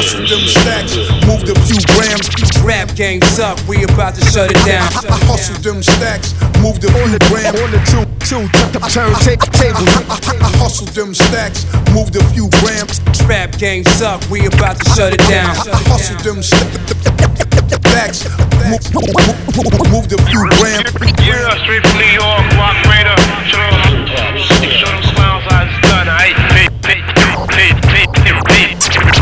hustle them stacks, moved a few grams. Rap game suck, we about to shut it down. I hustle them stacks, moved a few grams. On the two, two turntables. I hustle them stacks, moved a few grams. Rap game suck, we about to shut it down. I hustle them stacks, moved, moved a few grams. Yeah, straight from New York, Rock Raider. Show them, show them clowns how it's done, aight? Pay, pay, pay, pay, pay,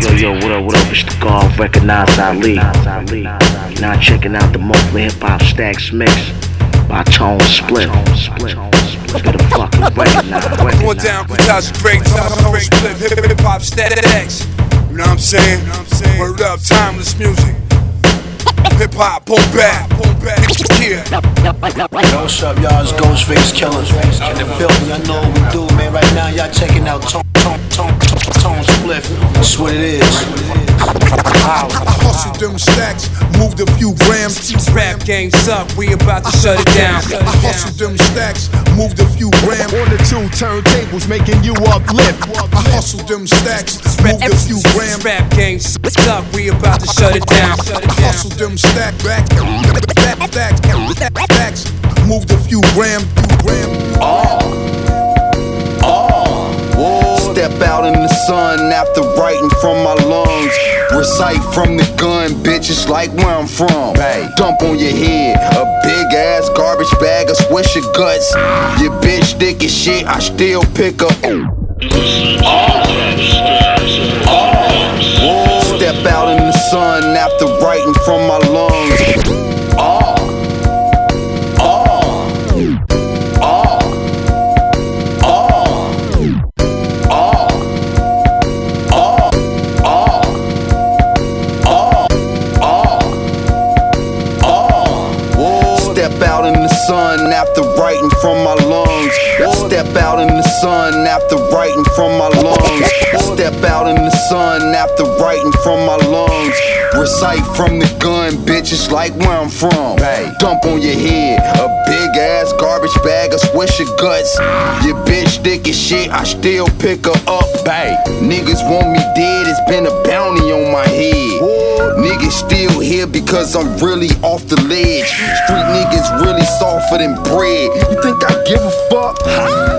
Yo, yo, what up, what up? It's the golf, recognize Ali. Now checking out the monthly hip hop stacks mix by Tone Spliff. Better fucking recognize, recognize. Going down, Kuta's great, Tone Spliff, hip hop stacks. You know what I'm saying? Word up, timeless music. Hip hop, pull back, pull back. Yeah. Yo, what's up, y'all? It's Ghostface Killah's in the building. I know what we do, man. Right now, y'all checking out Tone, Tone, Tone, Tone, Tone Spliff. That's what it is. I hustle them stacks, moved a few grams. Rap game suck, we about to shut it down. I hustle them stacks, moved a few grams. On the two turntables, making you uplift. I hustle them stacks, moved a few grams. Rap game suck, we about to shut it down. I hustle them stack back, back, back, stacks, moved a few grams, few grams. Step out in the sun after writing from my lungs. Recite from the gun, bitch, it's like where I'm from. Dump on your head, a big ass garbage bag of swisher guts. Your bitch thick as shit, I still pick up. Step out in the sun after writing from my lungs. Sun after writing from my lungs. Step out in the sun after writing from my lungs. Recite from the gun, bitch, it's like where I'm from. Dump on your head, a big ass garbage bag of swisher guts. Your bitch thick as shit, I still pick her up. Niggas want me dead, it's been a bounty on my head. Niggas still here because I'm really off the ledge. Street niggas really softer than bread. You think I give a fuck?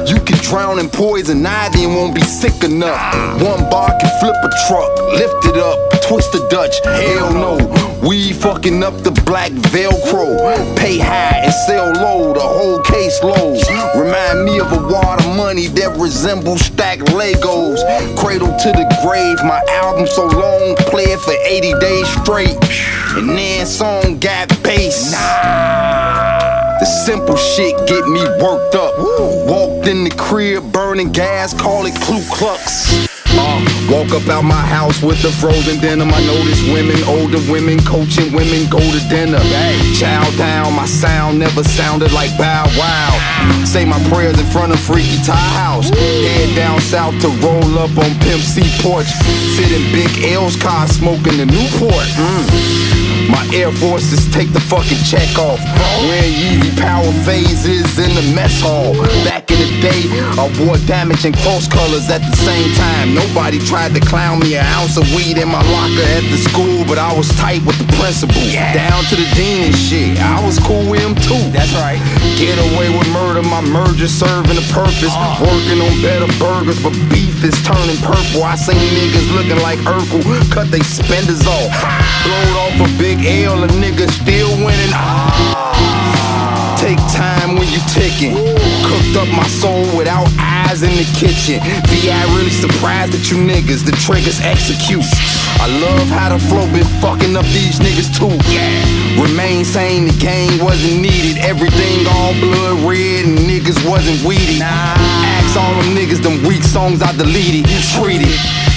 You can drown in poison ivy and won't be sick enough. One bar can flip a truck, lift it up, twist the Dutch. Hell no. We fucking up the black Velcro. Pay high and sell low, the whole case low. Remind me of a wad of money that resembles stacked Legos. Cradle to the grave, my album so long, play it for 80 days straight. And then song got bass. Nah. The simple shit get me worked up. Walked in the crib, burning gas, call it Ku Klux. Uh, walk up out my house with the frozen denim. I notice women, older women, coaching women go to dinner. Chow down, my sound never sounded like Bow Wow. Say my prayers in front of Freaky Tie House. Head down south to roll up on Pimp C porch. Sit in Big L's car smoking the Newport. Mm. My Air Forces take the fucking check off. Wearing Yeezy power phases in the mess hall. Back in the day, I wore damage and cross colors at the same time. Nobody tried to clown me an ounce of weed in my locker at the school, but I was tight with the principal. Down to the dean and shit. I was cool with him too. That's right. Get away with murder, my merger serving a purpose. Uh. Working on better burgers, but beef is turning purple. I seen niggas looking like Urkel, cut they spenders off. Blowed off a big L, a nigga still winning. Ah. Take time when you ticking. Cooked up my soul without eyes in the kitchen. VI really surprised that you niggas. The triggers execute. I love how the flow been fucking up these niggas too. Remain sane, the game wasn't needed. Everything all blood red and niggas wasn't weedy. Nah. Ask all them niggas, them weak songs I deleted. Treated.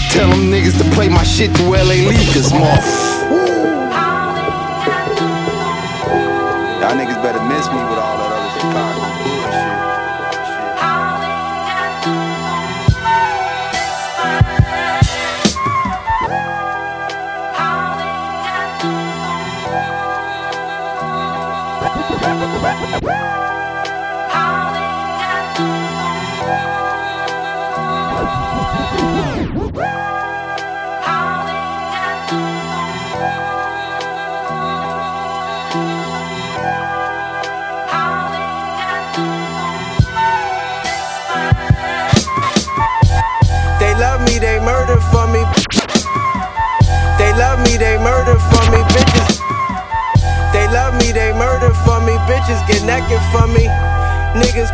Tell them niggas to play my shit to LA Leakers, motherfucker. Me with all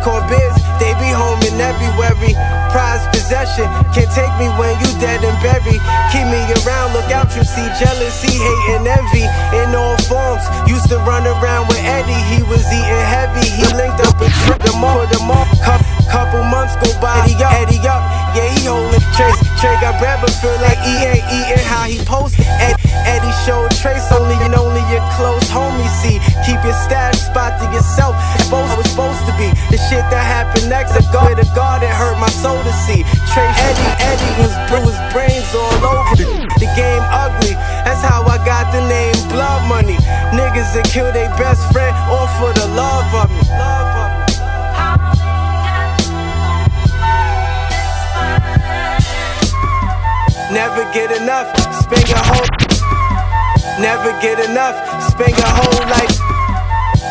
call biz, they be home in everywhere. Prized possession, can't take me when you dead and buried. Keep me around, look out, you see jealousy, hate, and envy in all forms. Used to run around with Eddie, he was eating heavy. He linked up with Trip, the more, the more. Couple months go by, Eddie up, Eddie up, yeah, he holding trace. Trey got bread, but feel like he ain't eating how he posted. Ed, Eddie showed trace, only and only your close homies see. Keep your stash spot to yourself, supposed was supposed to be. The shit that happened next, a guard, a guard, it hurt my soul to see. Trey, Eddie, Eddie was bruised, brains all over. The game ugly, that's how I got the name Blood Money. Niggas that kill their best friend, all for the love of me. Love of me. Never get enough, spend your whole Never get enough, spend your whole life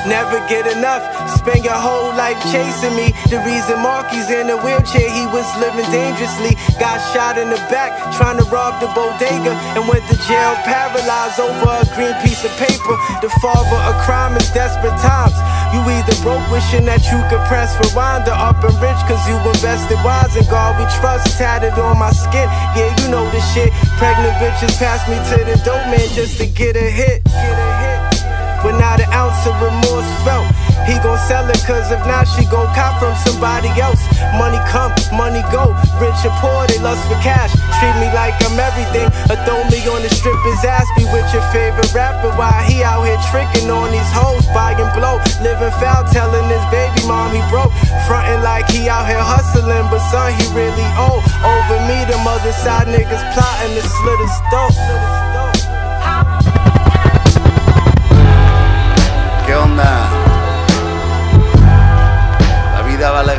Never get enough, spend your whole life chasing me. The reason Marky's in a wheelchair, he was living dangerously. Got shot in the back, trying to rob the bodega, and went to jail paralyzed over a green piece of paper. The father of crime is desperate times. You either broke wishing that you could press rewind or up and rich cause you invested wise in God we trust tatted on my skin. Yeah, you know the shit. Pregnant bitches pass me to the dope man just to get a hit. Get a hit. But not an ounce of remorse felt. He gon' sell it, cause if not, she gon' cop from somebody else. Money come, money go. Rich or poor, they lust for cash. Treat me like I'm everything. Or throw me on the strip, his ass be with your favorite rapper. While he out here tricking on these hoes, buying blow. Living foul, telling his baby mom he broke. Frontin' like he out here hustling, but son, he really owe. Over me, the other side niggas plotting to slit his throat.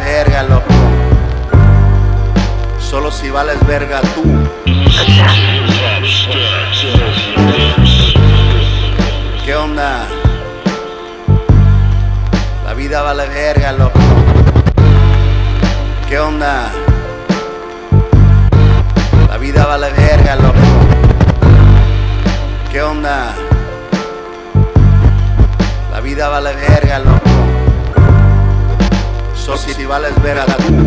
Verga, loco. Solo si vales verga tú. ¿Qué onda? La vida vale verga, loco. ¿Qué onda? La vida vale verga, loco. ¿Qué onda? La vida vale verga, loco si vales ver a la.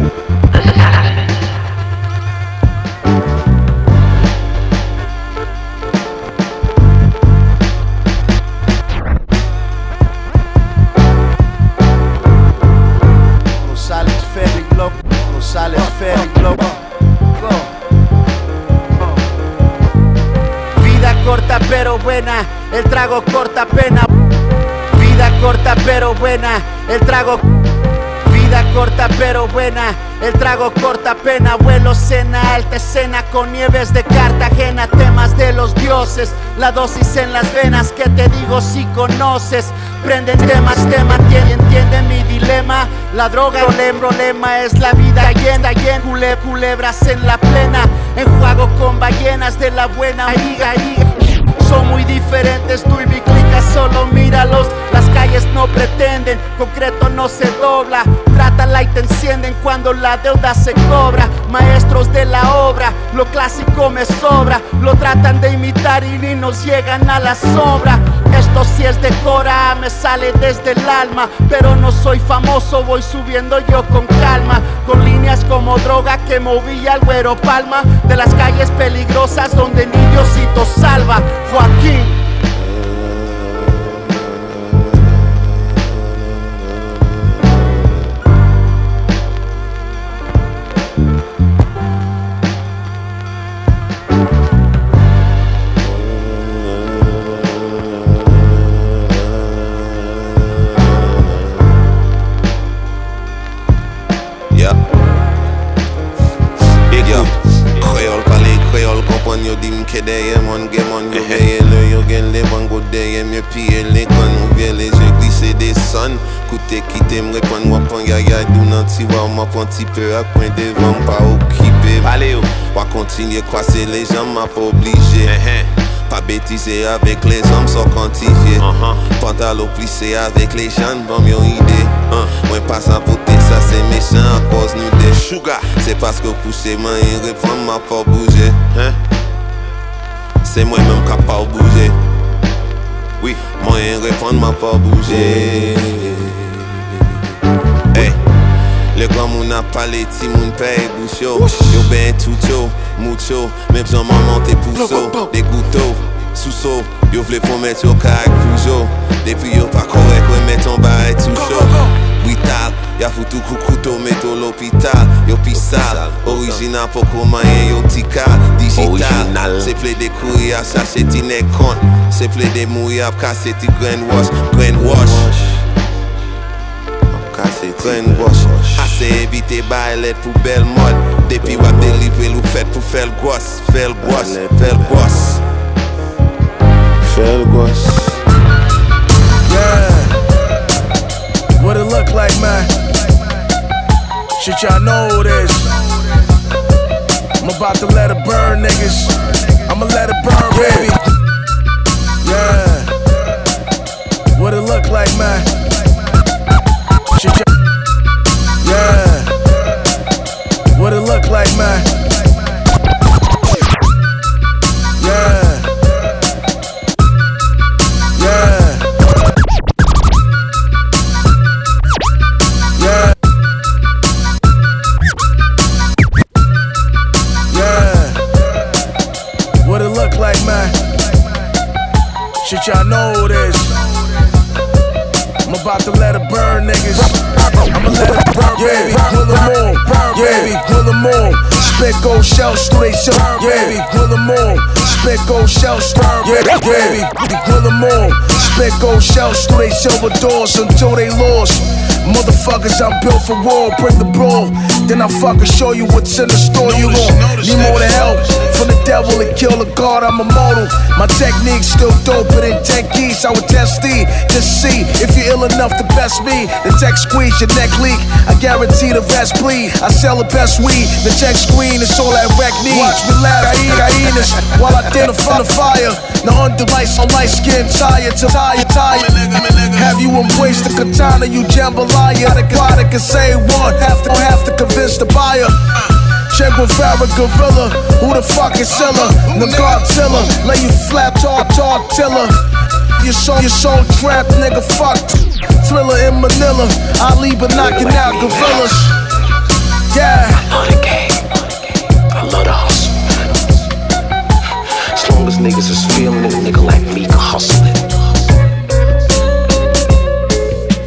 Escena con nieves de Cartagena. Temas de los dioses, la dosis en las venas que te digo si conoces. Prenden temas, tema, entiende, entiende mi dilema. La droga, el problema es la vida llena, llena. Cule, culebras en la plena. Enjuago con ballenas de la buena. Ahí. Son muy diferentes, tú y mi clica, solo míralos. Las calles no pretenden, concreto no se dobla. Trátala y te encienden cuando la deuda se cobra. Maestros de la obra, lo clásico me sobra. Lo tratan de imitar y ni nos llegan a la sombra. Esto sí es de cora, me sale desde el alma. Pero no soy famoso, voy subiendo yo con calma. Con líneas como droga que movía el güero palma. De las calles peligrosas donde ni Diosito salva. Joaquín. Un petit peu à point devant pas occupé. Allez où continue à croiser les gens, ma pas obligée. Uh-huh. Pas bêtiser avec les hommes, sans quantifié. Uh-huh. Pantaloplissé avec les gens, bon mieux idée. Uh. Moi pas sans beauté, ça c'est méchant, à cause nous des chugas. C'est parce que pousser, moi il ma pas bougé. Hein? C'est moi-même capable bouger. Oui, moi je m'a pas bougé. Le gwa moun ap pale ti moun pey gousyo e Yo ben toucho, moucho Mem jan maman te pouso De gouto, souso Yo vle pou met yo kak ak poujo Depi yo pa korek we met an ba e toucho. Brital, ya foutou koukouto Meto l'opital, yo pisal Original poko mayen yo tikal Digital, se ple de kouri ap chache ti nek kont Se ple de mouri ap kase ti grandwash. Grandwash. Kase grand wash Ase evite let pou bel mod Depi wap delive lou fet pou fel gwas Fel gwas, fel gwas Fel gwas Yeah. What it look like, man? Shit, y'all know this. I'm about to let it burn, niggas. I'ma let it burn, baby. Yeah. What it look like, man? Yeah. What it look like, man? Spit gold shells through, yeah, baby. Grill them on. Spit gold shells through they silver doors until they lost. Motherfuckers, I'm built for war. Bring the brawl. Then I fucking show you what's in the store. You want. need more than help from the devil and kill the God. I'm immortal. My technique's still doper than 10 keys. I would test thee to see if you're ill enough to best me. The tech squeeze, your neck leak. I guarantee the rest bleed. I sell the best weed. The check screen is all that wreck needs. Watch me laugh, hyenas, while I identify the fire. Now under lights on light skin, tired to tired, tired. Have you embraced the katana, you jambalaya? I can say one, have to have to convince the buyer. With Farrah Gorilla, who the fuck is Silla? The Godzilla, lay you flat, talk, talk, tiller. Your soul, your soul trapped, nigga, fuck. Thriller in Manila, Ali but knocking out gorillas. Yeah. Love the game. I love the hustle. As long as niggas is feeling it, nigga like me can hustle it.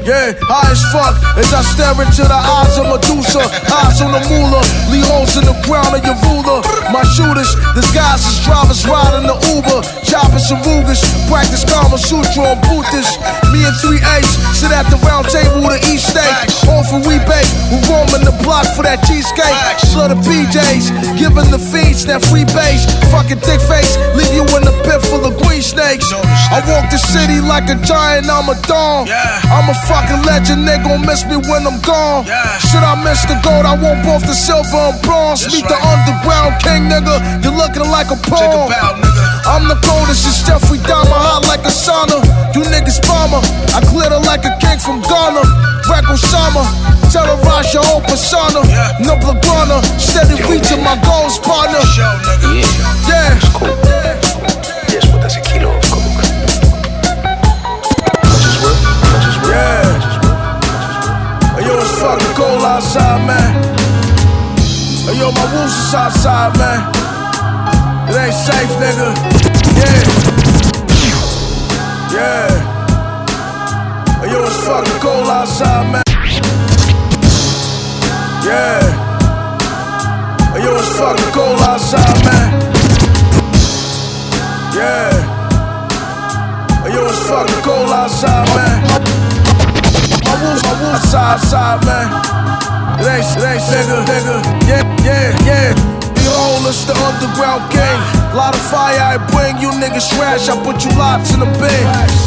Yeah, high as fuck as I stare into the eyes of Medusa. Eyes on the moolah, leave holes in the ground of your ruler. My shooters, disguised as drivers riding the Uber. Choppers and Rugers, practice Kama Sutra on Buddhists. Me and three A's sit at the round table to eat steak. For we bake, we roaming the block for that cheesecake. Slow the PJs, giving the fiends that free base. Fucking thick face, leave you in the pit full of green snakes. I walk the city like a giant, I'm a dog. I'm a fucking legend, they gon' miss me when I'm gone. Should I miss the gold? I want both the silver and bronze. Meet the underground king, nigga. You're looking like a pawn. I'm the coldest, it's Jeffrey Dahmer, hot like a sauna. You niggas bomber, I glitter like a king from Ghana. Wreck Osama, terrorize your whole persona. No Blagana, steady reaching my goals, partner. Yeah. Guess what? That's a kilo it's fucking cold outside, uh, man. Hey, yo, my wolves is outside, man. It ain't safe, nigga. Yeah. Yeah. Hey, yo, it's fucking cold outside, uh, man. Yeah. Hey, yo, it's fucking cold outside, uh, man. Yeah. Hey, yo, it's fucking cold outside, man. Wolves, my wolves outside, outside, man. It ain't, nigga, nigga. Yeah, yeah, yeah. Behold, it's the underground gang. Lot of fire I bring, you niggas trash. I put you lots in the bin.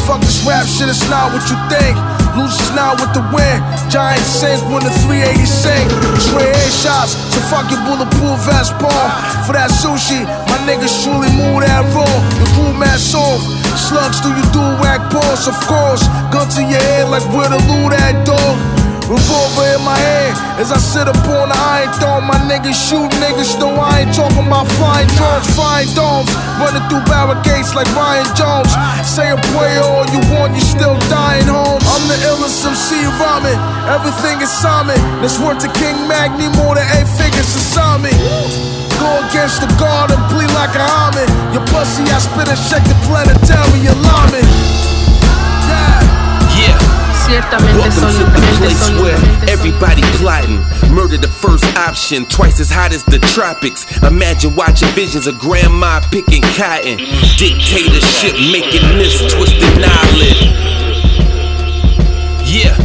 Fuck this rap shit, it's not what you think. Loses now with the win. Giant sink when the 380 sink. Straight headshots, so fuck your bulletproof vest ball. For that sushi, my niggas truly move that raw. The crew mad soft. Slugs do you do rag balls, of course. Gun to your head like where the loot at, dog. Revolver in my hand as I sit upon the iron throne. My niggas shoot niggas, though I ain't talking about flying drones, flying domes. Running through barricades like Ryan Jones. Say a prayer all you want, you still dying home. I'm the illest MC rhyming. Everything is Simon. That's worth to King Magni more than eight figures to Simon. Go against the guard and bleed like a almond. Your pussy, I spit and shake the planetary alarming. Ciertamente Welcome to the place where everybody plotting. Murder the first option, twice as hot as the tropics. Imagine watching visions of grandma picking cotton. Dictatorship making this twisted knowledge. Yeah.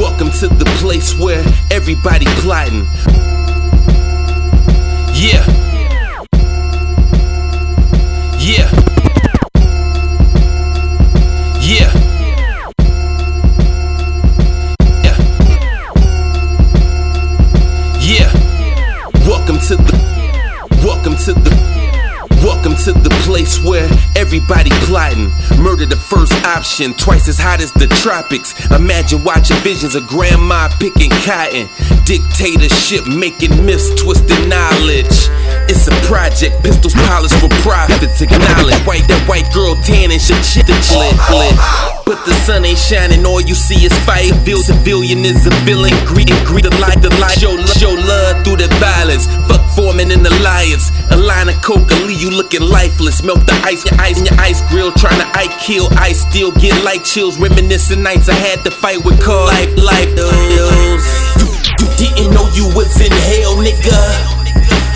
Welcome to the place where everybody plotting. Yeah. Everybody plotting. Murder the first option, twice as hot as the tropics. Imagine watching visions of grandma picking cotton. Dictatorship making myths, twisted knowledge. It's a project, pistols polished for profits. Acknowledge white that white girl tan and shit shit the lit. But the sun ain't shining, all you see is fire. Civil civilian is a villain. Greed and greed, the light, the light. Show, show love through the violence. Fuck forming an alliance. A line of will leave you looking lifeless. Melt the ice, your ice in your ice grill. Trying to I kill, I still get light chills. Reminiscing nights I had to fight with call. Life, life, those. You, you didn't know you was in hell, nigga.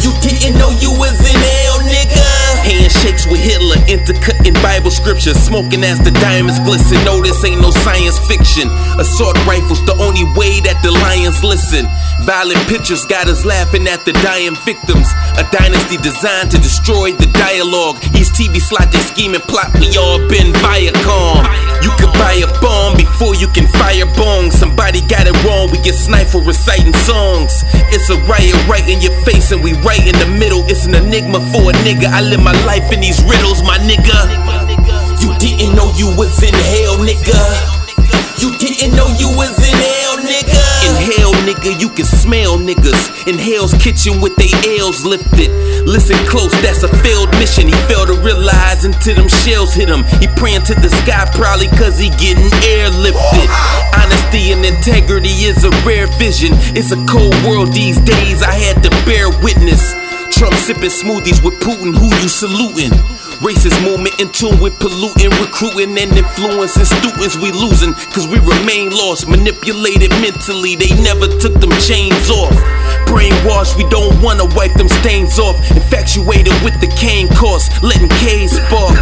You didn't know you was in hell, nigga. Handshakes with Hitler, intercutting Bible scriptures, smoking as the diamonds glisten. No, this ain't no science fiction. Assault rifles, the only way that the lions listen. Violent pictures got us laughing at the dying victims. A dynasty designed to destroy the dialogue. East TV slot they scheme and plot. We all been Viacom. You could buy a bomb before you can fire bong. Somebody got it wrong. We get sniped for reciting songs. It's a riot right in your face, and we right in the middle. It's an enigma for a nigga. I live my life in these riddles, my nigga. You didn't know you was in hell, nigga. You didn't know you was in hell, nigga. In hell, nigga, you can smell niggas. In hell's kitchen with they L's lifted. Listen close, that's a failed mission. He failed to realize until them shells hit him. He praying to the sky, probably cause he getting airlifted. Honesty and integrity is a rare vision. It's a cold world these days, I had to bear witness. Trump sipping smoothies with Putin, who you saluting? Racist movement in tune with polluting, recruiting and influencing students. We losing, cause we remain lost, manipulated mentally. They never took them chains off. Brainwashed, we don't wanna wipe them stains off. Infatuated with the cane course, letting K's spark.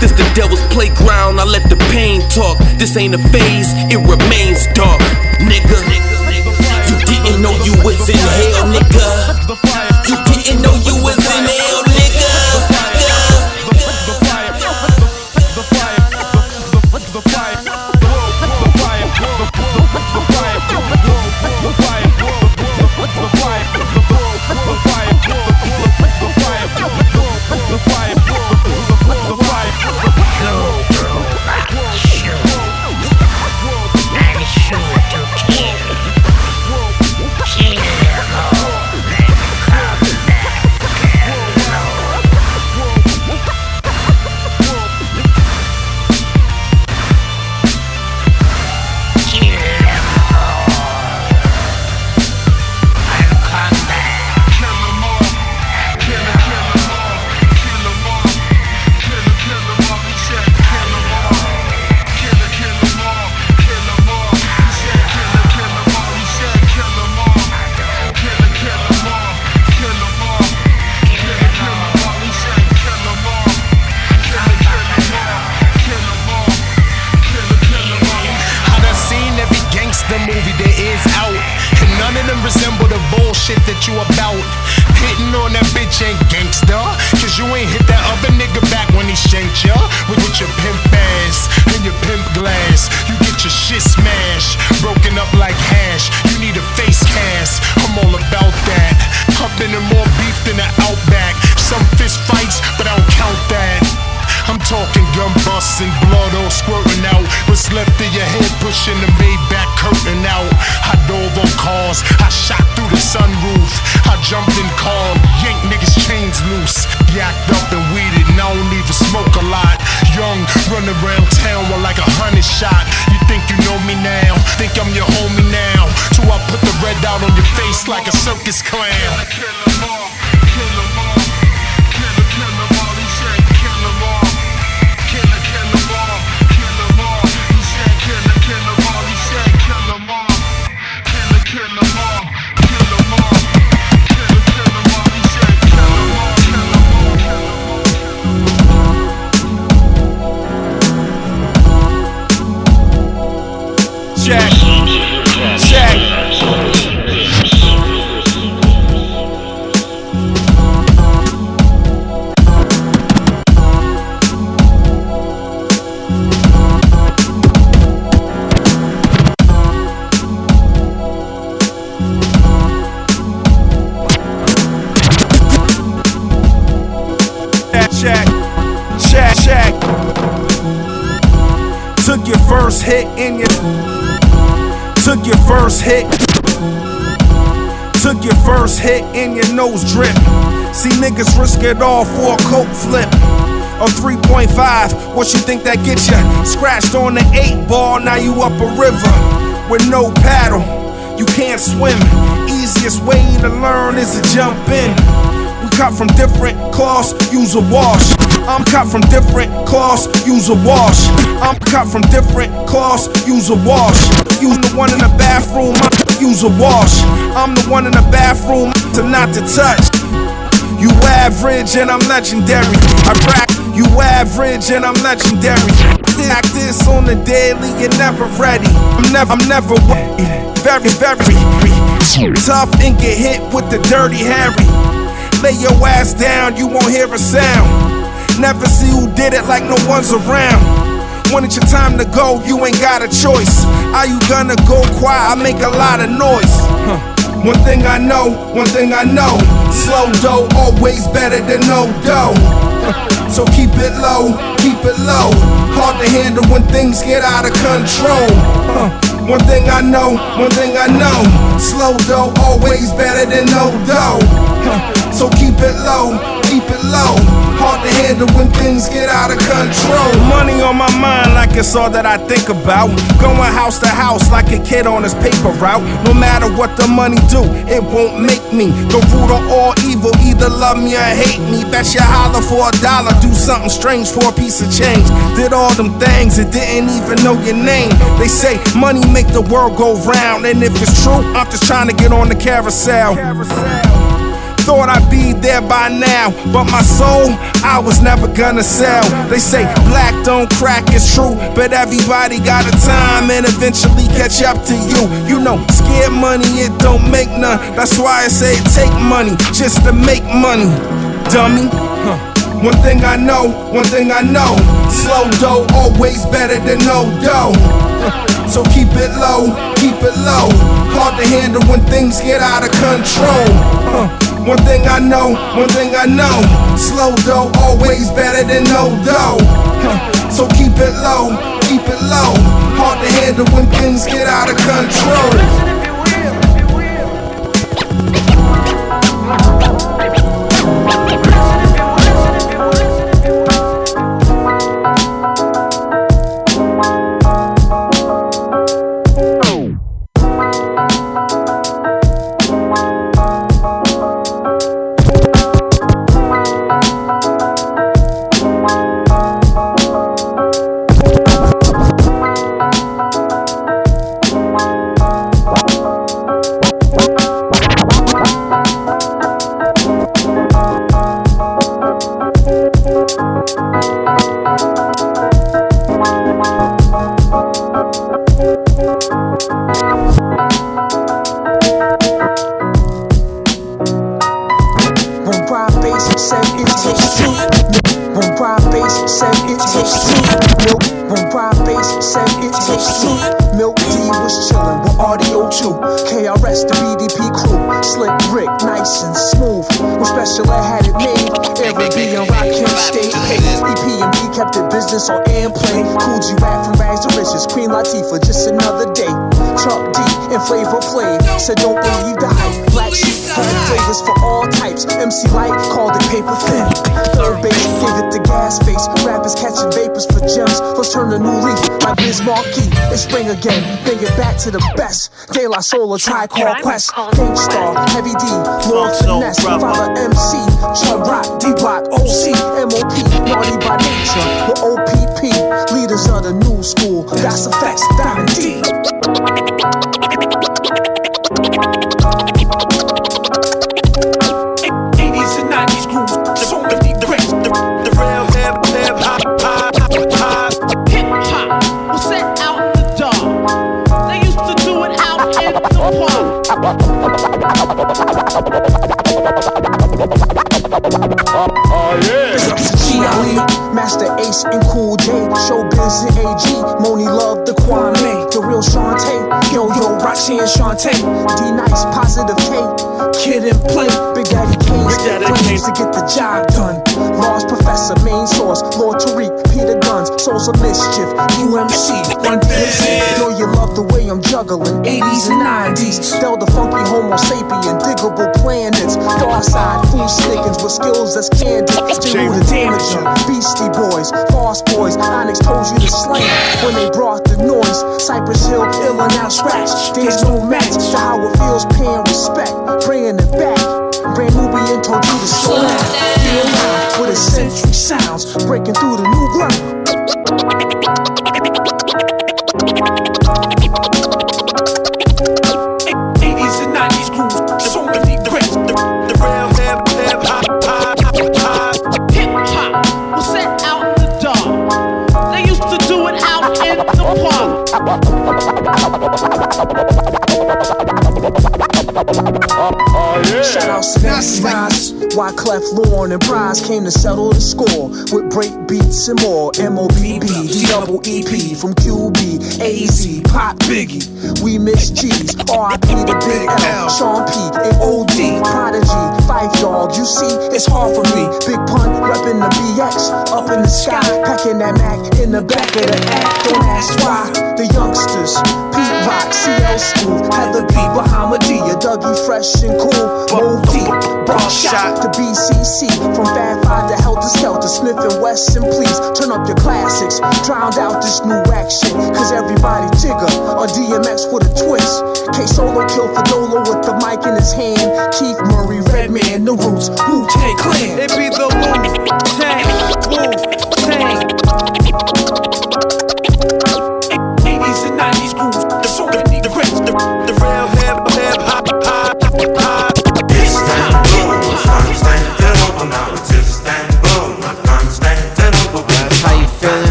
This the devil's playground, I let the pain talk. This ain't a phase, it remains dark. Nigga, you didn't know you was in hell, nigga. You didn't know you was in hell, around town with like a hundred shot. You Think you know me now? Think I'm your homie now? So I put the red out on your face like a circus clown. Nose drip. See niggas risk it all for a coke flip. A 3.5, what you think that get ya? Scratched on the 8 ball, now you up a river with no paddle. You can't swim. Easiest way to learn is to jump in. We cut from different cloths, use a wash. I'm cut from different cloths, use a wash. I'm cut from different cloths, use a wash. Use the one in the bathroom, Use a wash. I'm the one in the bathroom to not to touch. You average and I'm legendary. I rap, you average and I'm legendary. Act this on the daily, you're never ready. I'm never, I'm never very, very tough and get hit with the dirty Harry. Lay your ass down, you won't hear a sound. Never see who did it like no one's around. When it's your time to go, you ain't got a choice. Are you gonna go quiet? I make a lot of noise. Huh. One thing I know, one thing I know. Slow dough always better than no dough. So keep it low, keep it low. Hard to handle when things get out of control. Huh. One thing I know, one thing I know. Slow dough always better than no dough. Huh. So keep it low, keep it low. Hard to handle when things get out of control. Money on my mind like it's all that I think about. Going house to house like a kid on his paper route. No matter what the money do, it won't make me the root of all evil. Either love me or hate me. Bet you holler for a dollar, do something strange for a piece of change. Did all them things and didn't even know your name. They say money make the world go round, and if it's true, I'm just trying to get on the carousel. Thought I'd be there by now, but my soul, I was never gonna sell. They say black don't crack, it's true, but everybody got a time and eventually catch up to you. You know, scared money, it don't make none. That's why I say take money just to make money, dummy. Huh. One thing I know, one thing I know. Slow dough always better than no dough. So keep it low, keep it low. Hard to handle when things get out of control. Huh. One thing I know, one thing I know. Slow dough always better than no dough. Huh. So keep it low, keep it low. Hard to handle when things get out of control. To the best. De La Soul, A Tribe Called Quest. Gangstar, Heavy D, Lord Finesse. Father MC, Chubb Rock, D Block, OC, Shanté, D Nice, Positive K, Kid and Play, Big Daddy Kane's claims to get the job done. Professor, Main Source, Lord Tariq, Peter Gunz, Souls of Mischief, UMC, One Visit. Know you love the way I'm juggling 80s and 90s. Del the funky Homo sapien, Digable Planets. Far side, fool snickings with skills that's candid. Still the damager. Beastie Boys, Fast Boys, Onyx told you to slam when they brought the noise. Cypress Hill, ill and out scratch. There's no match to how it feels paying respect. Bringing it back. Brand Nubian told you to slow down. Feel loud with eccentric sounds. Breaking through the new ground. 80s and 90s grooves. So many greats. The, the real hip hip hop hop hop. Hip hop was sent out the door. They used to do it out in the park. Shout out to Nasty Nas, Wyclef, Lauryn, and Pras came to settle the score with break beats and more. MOBB, double EP from QB, AZ, Pop Biggie. We miss G's, RIP the Big L, Sean P, and OD, Prodigy, Phife Dawg. You see, it's hard for me. Big pun, reppin' the BX, up in the sky, packing that Mac in the back of the act. Don't ask why. The youngsters, Pete Rock, CL Smooth, Heather B, Bahamadia, Dougie Fresh and Cool, Mo Deep, Buckshot to BCC, from Fab Five to Helter Skelter, Smith and Wesson, please turn up your classics, drowned out this new action, cause everybody jigger on DMX with a twist. K Solo kill Fadolo with the mic in his hand, Keith Murray, Redman, The Roots, Wu Tang Clan. It be the Wu Tang, Wu Tang.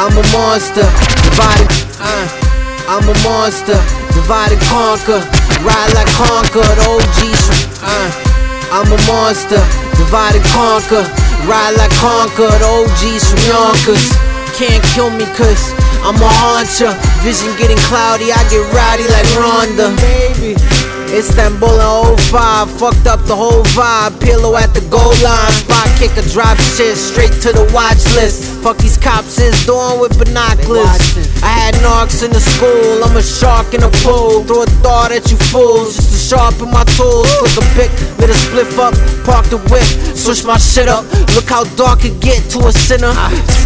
I'm a monster, divided. Uh. I'm a monster, divide and conquer. Ride like conquer, the OGs. Uh. I'm a monster, divide and conquer. Ride like conquer, the OGs from Yonkers. Can't kill me cause I'm a haunter. Vision getting cloudy, I get rowdy like Rhonda. Baby. Istanbul in 05, fucked up the whole vibe. Pillow at the goal line, spot kicker, drop shit straight to the watch list. Fuck these cops is doing with binoculars. I had narcs in the school, I'm a shark in a pool. Throw a thought at you fools, just to sharpen my tools. Flick a pick, lit a spliff up, park the whip, switch my shit up. Look how dark it get to a sinner.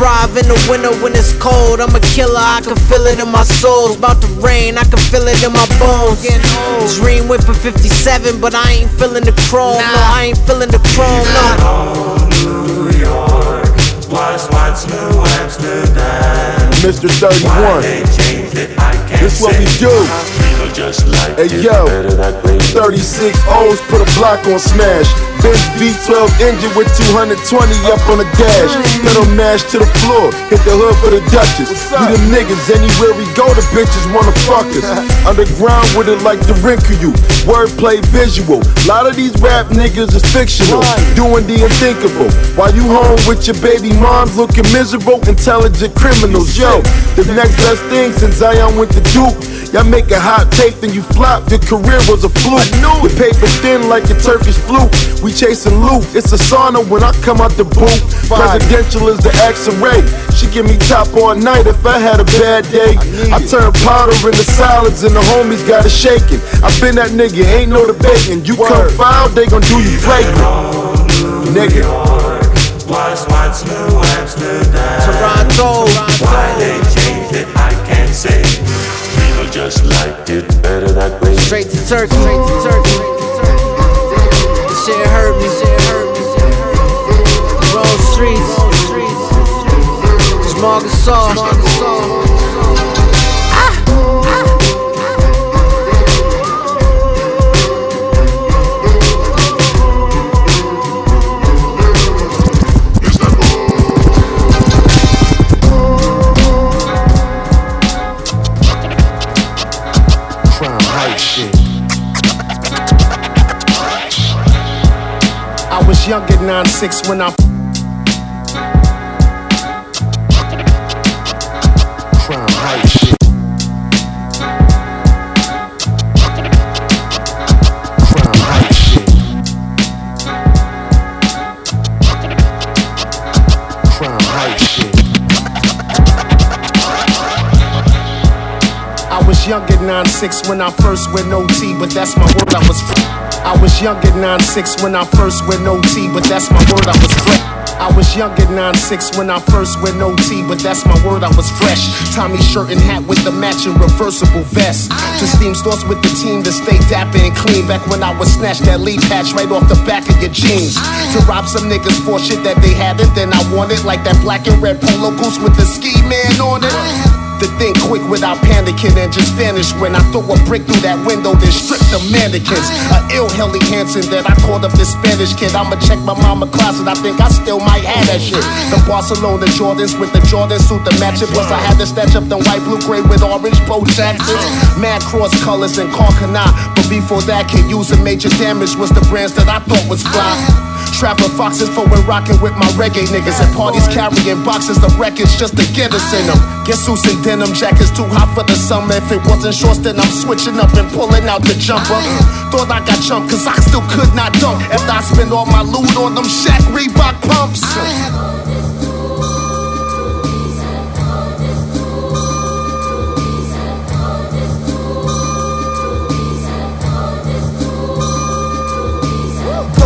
Thrive in the winter when it's cold. I'm a killer, I can feel it in my soul. It's about to rain, I can feel it in my bones. Dream whipping 57, but I ain't feeling the chrome. No, I ain't feeling the chrome. No. Mr. 31. This what we do. Just like Hey it yo, better that way. 36 O's put a block on smash. Benz V12 engine with 220 up on the dash. Pedal mash to the floor, hit the hood for the Duchess. We them niggas, anywhere we go, the bitches wanna fuck us. Underground with it like the you. Wordplay visual. A Lot of these rap niggas is fictional, doing the unthinkable. While you home with your baby moms looking miserable, intelligent criminals. Yo, the next best thing since Zion went to Duke. Y'all make a hot tape, then you flop. Your career was a fluke. Your paper thin like a Turkish flute. We chasing loot. It's a sauna when I come out the booth. Presidential is the X-ray. She give me top all night if I had a bad day. I turn powder into salads and the homies got it shaking. I been that nigga, ain't no debating. You come foul, they gon' do you flagrant. Nigga. Was once New Amsterdam. Toronto. Why that way. Straight to Turkey. Straight to Turkey. This shit hurt me. Shit hurt me. Streets. Small Gasol. Was young at 9-6 when I Crime shit. Crime hype shit. Crime hype shit. I was young at 9-6 when I first went OT, but that's my word, I was I was young at 9-6 when I first went OT, but that's my word, I was fresh. I was young at 9-6 when I first went OT, but that's my word, I was fresh. Tommy shirt and hat with the matching reversible vest. To steam stores with the team to stay dapper and clean. Back when I was snatched that lead patch right off the back of your jeans. To rob some niggas for shit that they hadn't, then I wanted like that black and red polo goose with the ski man on it. To think quick without panicking and just vanish when I throw a brick through that window, then strip the mannequins. A ill Helly Hansen that I called up the Spanish kid. I'ma check my mama closet, I think I still might have that shit. The Barcelona Jordans with the Jordan suit to match it. Plus, I had to snatch up the white, blue, gray with orange Bo Jacksons. Mad cross colors and Carcana. But before that, kid using major damage was the brands that I thought was fly. Trapper foxes for when rocking with my reggae niggas at parties carrying boxes of records just to get us in them. Get suits and denim jackets too hot for the summer. If it wasn't shorts, then I'm switching up and pulling out the jumper. Thought I got jumped cause I still could not dunk after I spent all my loot on them Shaq Reebok pumps.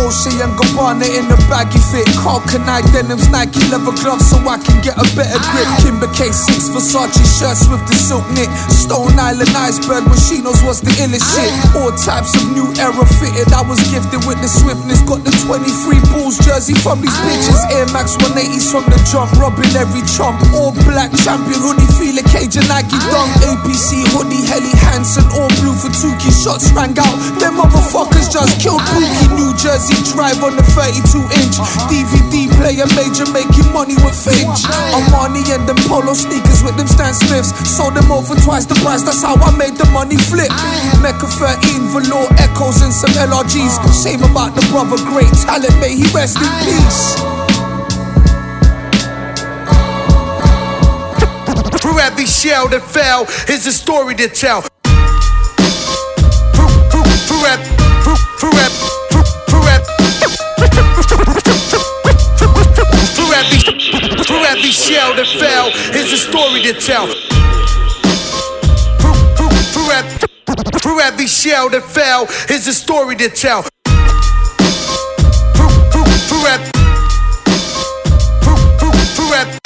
Dolce and Gabbana in a baggy fit. Karl Kani denims, Nike leather gloves so I can get a better grip. Ah. Kimber K6 Versace shirts with the silk knit. Stone Island iceberg Moschinos was the illest ah. shit. All types of new era fitted. I was gifted with the swiftness. Got the 23 Bulls jersey from these ah. bitches. Air Max 180s from the jump. Robbing every chump. All black champion hoodie. Feel a cage and Nike dunk. APC hoodie. Helly Hansen. All blue for Tukey. Shots rang out. Them motherfuckers just killed Pookie. New Jersey drive on the 32 inch. DVD player major making money with Finch. Armani and them polo sneakers with them Stan Smiths. Sold them for twice the price. That's how I made the money flip. Mecca 13 velour echoes and some LRGs. Shame about the brother, great talent. May he rest in peace. For every shell that fell is a story to tell. For, for, for, for, for, for, for every, for every shell that fell is a story to tell. For, for, for, ev- for every shell that fell is a story to tell. For, for, for, ev- for, for, for, ev-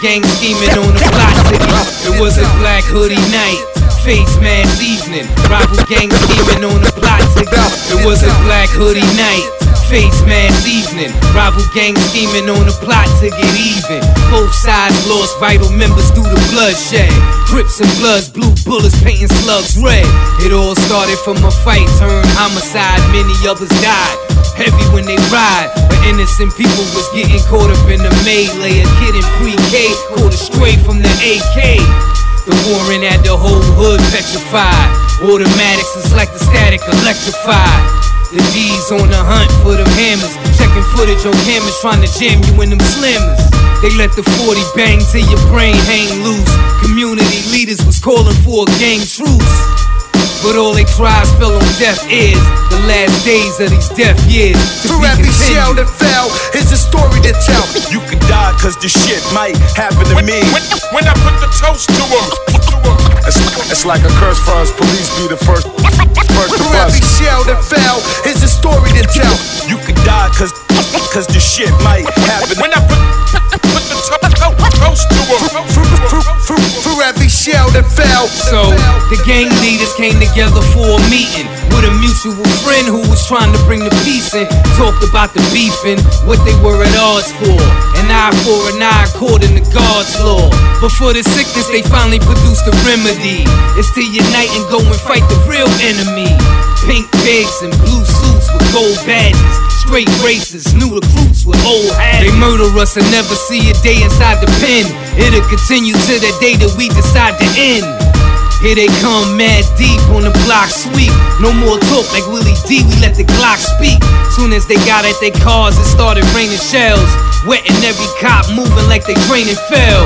gang scheming on the ticket. It was a black hoodie night. Face mask evening. Rival gang scheming on the ticket. It was a black hoodie night. Face mask evening. Rival gang scheming on the plot to get even. Both sides lost vital members due to bloodshed. Crips and bloods, blue bullets painting slugs red. It all started from a fight turned homicide. Many others died. Heavy when they ride, but innocent people was getting caught up in the melee. A kid in pre-K caught astray from the AK. The warring had the whole hood petrified. Automatics is like the static electrified. The D's on the hunt for them hammers. Checking footage on cameras, trying to jam you in them slammers. They let the 40 bang till your brain hang loose. Community leaders was calling for a gang truce. But all they cries fell on deaf ears. The last days of these deaf years. To For every shell continued. that fell, is a story to tell. You could die cause this shit might happen to me. When when, I put the toast to him, It's, it's like a curse for us. Police be the first, first to For every bust. shell that fell, is a story to tell. You could die cause, cause this shit might happen. when I put, for every shell that fell. So the gang leaders came together for a meeting with a mutual friend who was trying to bring the peace in. Talked about the beefing, what they were at odds for. An eye for an eye according to God's law. But for the sickness, they finally produced a remedy. It's to unite and go and fight the real enemy. Pink pigs and blue suits with gold badges. Straight racists, new recruits with old hats. They murder us and never see a day inside the pen. It'll continue to the day that we decide to end. Here they come, mad deep on the block sweep. No more talk like Willie D, we let the Glock speak. Soon as they got at their cars, it started raining shells. Wetting every cop, moving like they training fell.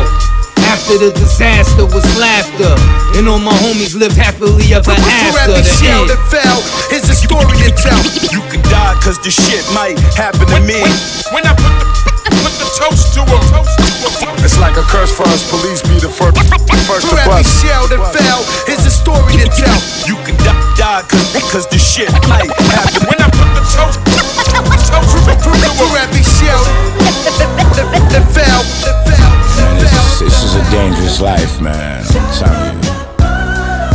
After the disaster was laughter, and all my homies lived happily ever For after. every The shell that fell, is a story to tell. You could die cause this shit might happen to me. When I put the, put the toast to him, It's like a curse for us. Police be the first, first For to bust. shell that fell, is a story to tell. You could die, die cause, cause this shit might dangerous life, man. I'm telling you.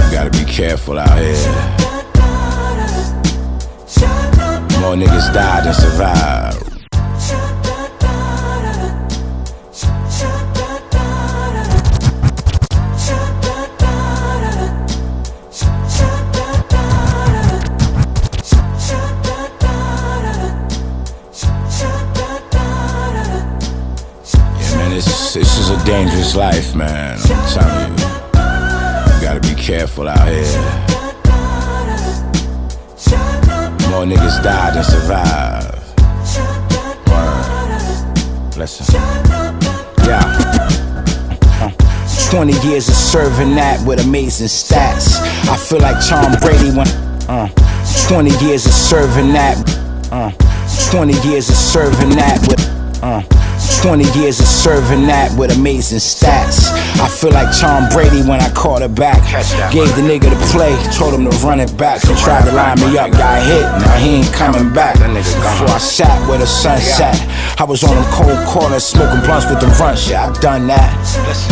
You gotta be careful out here. More niggas die than survive. Is a dangerous life, man. I'm telling you. You gotta be careful out here. More niggas die than survive. Word. Listen. Yeah. Uh, 20 years of serving that with amazing stats. I feel like Tom Brady when. Uh, 20 years of serving that. Uh, 20 years of serving that with. Uh, 20 years of serving that with amazing stats. I feel like Tom Brady when I caught it back. Gave the nigga the play, told him to run it back. He tried to line me up, got hit, now he ain't coming back. Before I sat where the sun sat, I was on them cold corners smoking blunts with the front shit. I done that.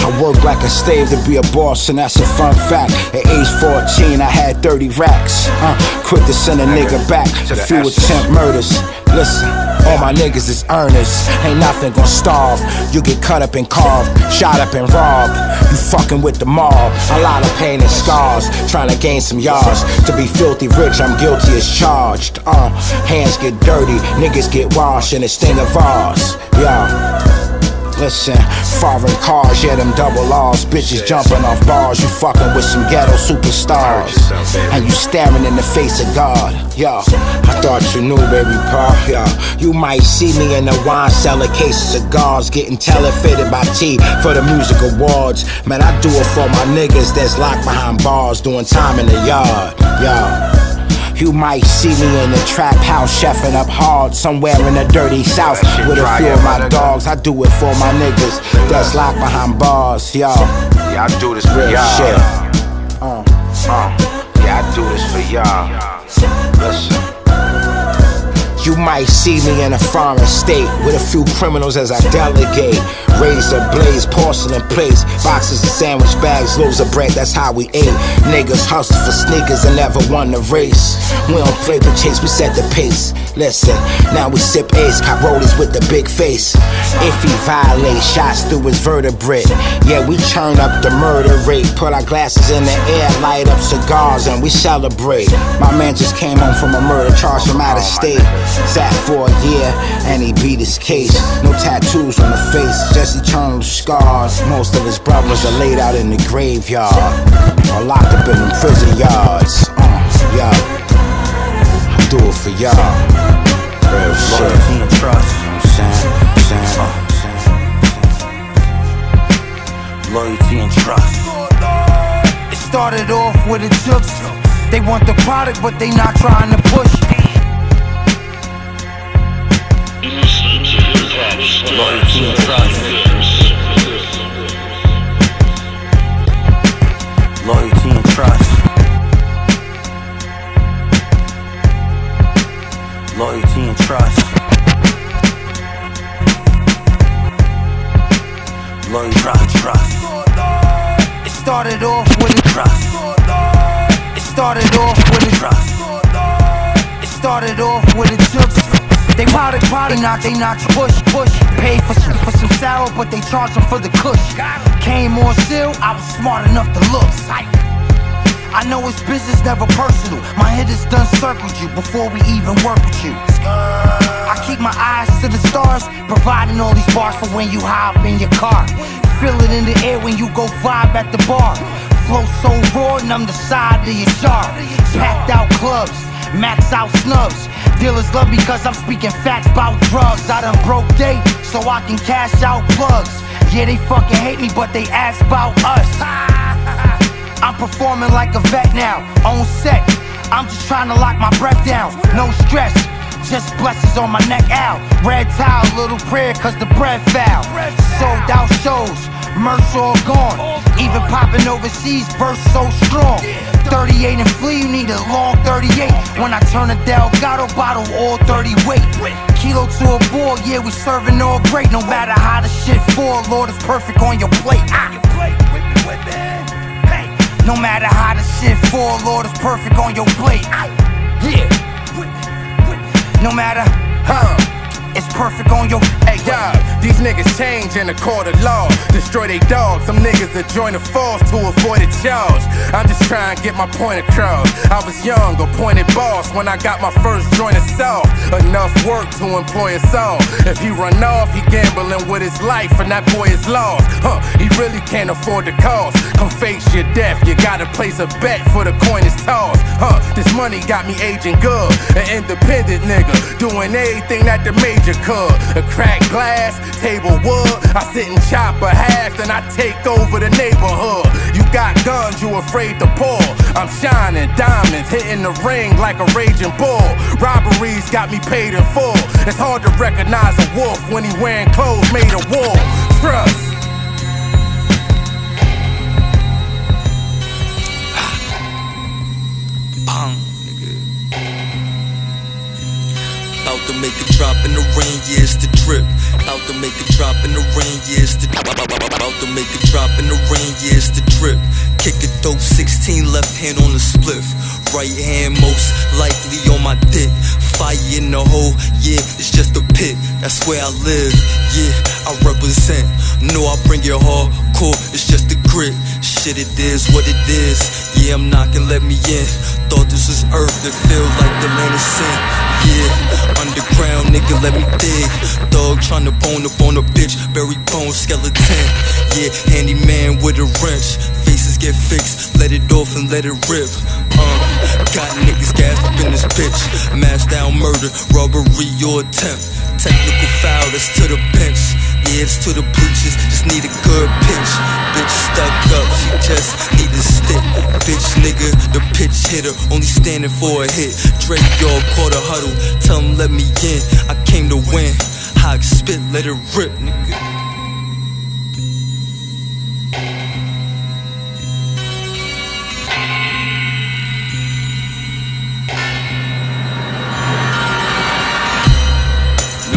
I worked like a slave to be a boss, and that's a fun fact. At age 14, I had 30 racks. Uh, quick to send a nigga back. A few attempt murders. Listen. All my niggas is earnest, ain't nothing gon' starve. You get cut up and carved, shot up and robbed. You fucking with the mob, a lot of pain and scars. Trying to gain some yards. To be filthy rich, I'm guilty as charged. Uh, hands get dirty, niggas get washed in a sting of ours. Yeah. Listen, foreign cars, yeah, them double R's. Bitches jumping off bars. You fucking with some ghetto superstars. And you staring in the face of God. Yo, I thought you knew, baby pop. Yo, you might see me in the wine cellar, case of cigars, getting telefitted by T for the music awards. Man, I do it for my niggas that's locked behind bars, doing time in the yard. Yo. You might see me in a trap house, chefing up hard somewhere in the dirty south with a few of my dogs. I do it for my niggas that's locked behind bars, yo. Yeah, I do this for y'all. shit. Uh, uh, yeah, I do this for y'all. Listen. You might see me in a foreign state with a few criminals as I delegate. Razor blades, porcelain plates, boxes of sandwich bags, loaves of bread. That's how we ate. Niggas hustle for sneakers and never won the race. We don't play the chase, we set the pace. Listen, now we sip ace, cop rollers with the big face. If he violates, shots through his vertebrae. Yeah, we turn up the murder rate. Put our glasses in the air, light up cigars, and we celebrate. My man just came home from a murder charge from out of state. Sat for a year, and he beat his case. No tattoos on the face, just eternal scars. Most of his brothers are laid out in the graveyard, or locked up in them prison yards. Uh, yeah, I do it for y'all. Real shit. Loyalty and trust. Loyalty and trust. It started off with a jokes. They want the product, but they not trying to push. Loyalty and trust. Loyalty and trust. Loyalty and trust. It started off with a trust. It started off with a trust. It started off with a. They product, product, not they not push, push. Pay for some, for some sour, but they charge them for the kush. Came on seal, I was smart enough to look. Psych. I know it's business, never personal. My hitters done circled you before we even work with you. I keep my eyes to the stars, providing all these bars for when you hop in your car. Feel it in the air when you go vibe at the bar. Flow so raw, numb the side of your jaw. Packed out clubs, max out snubs. Dealers love me cause I'm speaking facts about drugs. I done broke day so I can cash out plugs. Yeah, they fucking hate me, but they ask about us. I'm performing like a vet now, on set. I'm just trying to lock my breath down, no stress. Just blessings on my neck out. Red towel, little prayer, cause the bread foul. Sold out shows, merch all gone. Even popping overseas, verse so strong. 38 and flea, you need a long 38. When I turn a Delgado bottle, all 30 weight. Kilo to a ball, yeah, we serving all great. No matter how the shit fall, Lord is perfect on your plate. Ah. No matter how the shit fall, Lord is perfect on your plate. Yeah. No matter, huh? Perfect on your. Hey, y'all, these niggas change in the court of law. Destroy they dogs. Some niggas that join the force to avoid a charge. I'm just trying to get my point across. I was young, appointed boss when I got my first joint of salt. Enough work to employ us all. If he run off, he gambling with his life, and that boy is lost. Huh, he really can't afford the cost. Come face your death, you gotta place a bet for the coin is tossed. Huh, this money got me aging good. An independent nigga, doing everything that the major A cracked glass, table wood. I sit and chop a half, then I take over the neighborhood. You got guns, you afraid to pull. I'm shining diamonds, hitting the ring like a raging bull. Robberies got me paid in full. It's hard to recognize a wolf when he wearing clothes made of wool. Trust. To make a drop in the rain, yeah, it's the drip. About to make a drop in the rain, yeah, it's the About to make a drop in the rain, yeah, it's the drip. Kick a dope 16, left hand on the spliff. Right hand most likely on my dick. Fire in the hole, yeah, it's just a pit. That's where I live, yeah, I represent. No, I bring it hardcore, it's just a grit. Shit, it is what it is. Yeah, I'm knocking, let me in. Thought this was earth, it feel like the land of sin. Yeah, underground nigga, let me dig. Dog tryna bone up on a bitch, bury bone skeleton. Yeah, handyman with a wrench. Faces get fixed, let it off and let it rip. Uh, got niggas gassed up in this bitch. Mass down murder, robbery or attempt. Technical foul, that's to the bench. Yeah, to the bleachers, just need a good pitch. Bitch stuck up, she just need a stick. Bitch nigga, the pitch hitter, only standing for a hit. Drake, y'all caught a huddle, tell him let me in. I came to win. Hog spit, let it rip, nigga.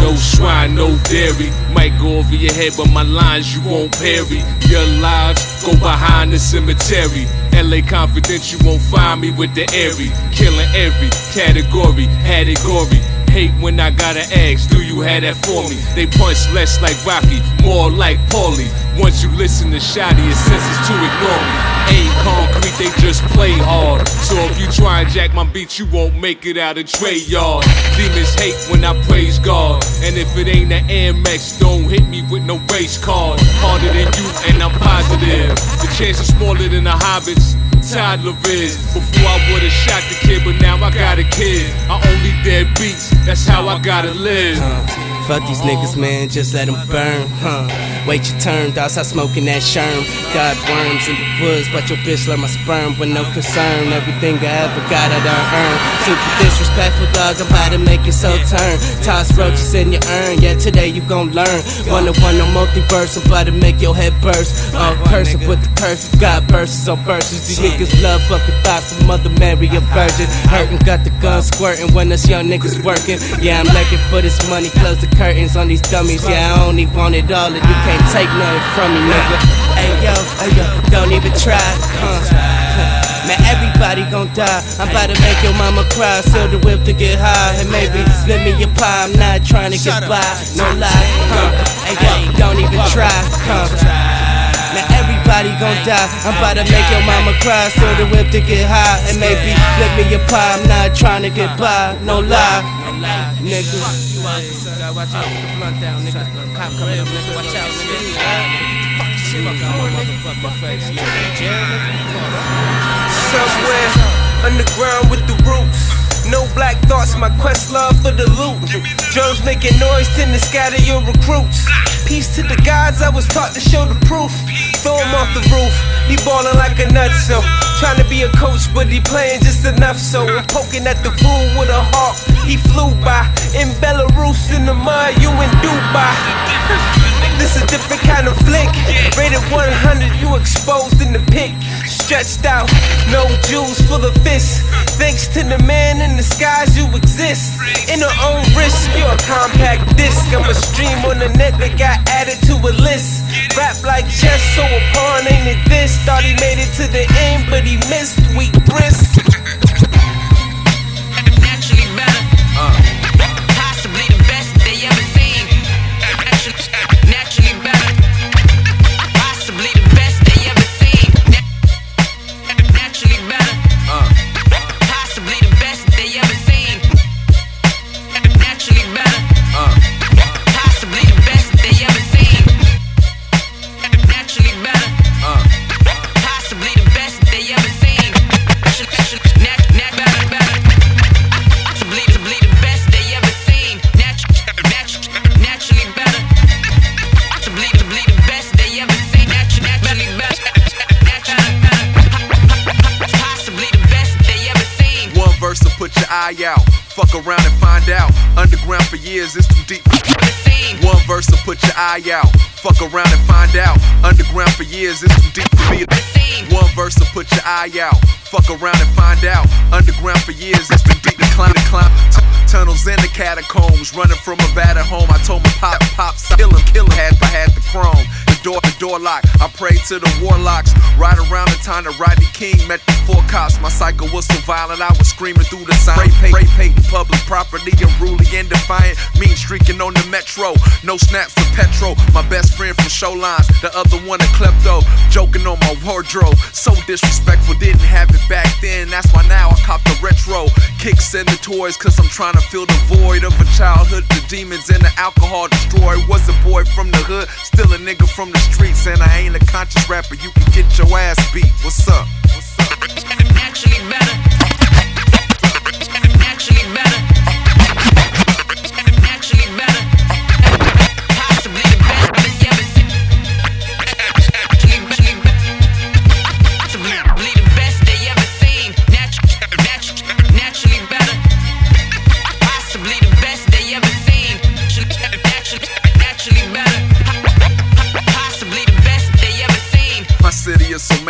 No shrine, no dairy. Might go over your head, but my lines you won't parry. Your lives go behind the cemetery. LA Confidential won't find me with the airy. Killing every category, had it gory. Hate when I gotta ask, do you have that for me? They punch less like Rocky, more like Paulie. Once you listen to Shotty, it senses to ignore me. Ain't concrete, they just play hard. So if you try and jack my beat, you won't make it out of Dre yard. Demons hate when I praise God. And if it ain't an Amex, don't hit me with no race card. Harder than you, and I'm positive. The chance is smaller than the hobbits. Toddler is. Before I would've shot the kid, but now I got a kid. I only dead beats, that's how I gotta live. Fuck these niggas, man, just let them burn, huh? Wait your turn, dog, stop smoking that sherm. Got worms in the woods, but your bitch love my sperm with no concern. Everything I ever got, I done earned. Super disrespectful, dog, I'm about to make it so turn. Toss roaches in your urn, yeah, today you gon' learn. One to one, no multiverse, I'm about to make your head burst. Oh, uh, person with the curse, got verses on verses. These niggas love fucking thoughts of Mother Mary, a virgin. Hurting, got the gun squirting when us young niggas working. Yeah, I'm looking for this money, close the curtains on these dummies. Yeah, I only want it all, and you can't take nothing from me, nigga. Hey yo, hey yo, don't even try. Uh, Man, everybody gon' die. I'm about to make your mama cry. Sell the whip to get high. And maybe split me a pie. I'm not trying to get by. No lie. Huh. Hey yo, don't even try. Huh. Now everybody gon' die. I'm about to make your mama cry. Sell the whip to get high. And maybe flip me a pie. I'm not trying to get by. No lie. Nigga. Watch out with the blunt down, nigga. Cop coming up, nigga. Watch out, nigga. Fuck shit, fuck out my motherfucking face, nigga. Somewhere underground with the roots. No black thoughts, my quest love for the loot. Drones making noise, tend to scatter your recruits. Peace to the gods, I was taught to show the proof. Throw him off the roof, he ballin' like a nutso. Trying to be a coach, but he playing just enough. So I'm poking at the fool with a hawk. He flew by in Belarus in the mud, you in Dubai. This is a different kind of flick. Rated 100, you exposed in the pit. Stretched out, no jewels for the fist. Thanks to the man in the skies, you exist. In her own risk, you're a compact disc. I'm a stream on the net that got added to a list. Rap like chess, so a pawn ain't it this? Thought he made it to the end, but he missed. Weak wrist. Eye out. Fuck around and find out. Underground for years, it's too deep for me. to. One verse to put your eye out. Fuck around and find out. Underground for years, it's too deep to climb to climb. T- tunnels in the catacombs, running from a battered home. I told my pop, pops, kill him, kill him. Had, I had the chrome. Door, the door lock. I prayed to the warlocks. Right around the time that Rodney King met the four cops. My cycle was so violent, I was screaming through the sign. Ray, pay, ray painting public property, unruly and defiant. Mean streaking on the metro. No snaps for petrol. My best friend from Showlines, the other one a klepto. Joking on my wardrobe. So disrespectful, didn't have it back then. That's why now I cop the retro. Kicks and the toys, cause I'm trying to fill the void of a childhood. The demons and the alcohol destroy. Was a boy from the hood, still a nigga from the streets. And I ain't a conscious rapper, you can get your ass beat. What's up? Naturally better. Naturally better.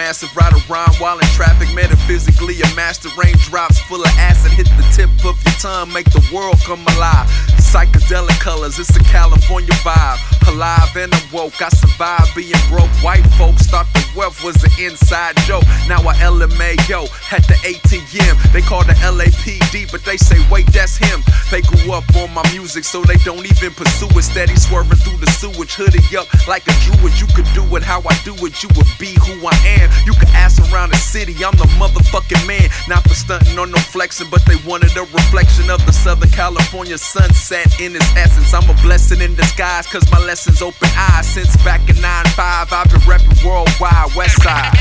Massive. Ride around while in traffic, metaphysically a master. Raindrops full of acid hit the tip of your tongue, make the world come alive. Psychedelic colors, it's a California vibe. Alive and awoke, I survived being broke. White folks thought the wealth was an inside joke. Now I LMAO at the ATM. They call the LAPD, but they say, wait, that's him. They grew up on my music, so they don't even pursue it. Steady swerving through the sewage, hoodie up like a druid. You could do it how I do it, you would be who I am. You could ask around the city, I'm the motherfucking man. Not for stunting or no flexing, but they wanted a reflection of the Southern California sunset in its essence. I'm a blessing in disguise, cause my lessons open eyes. Since back in 9-5, I've been repping worldwide, west side.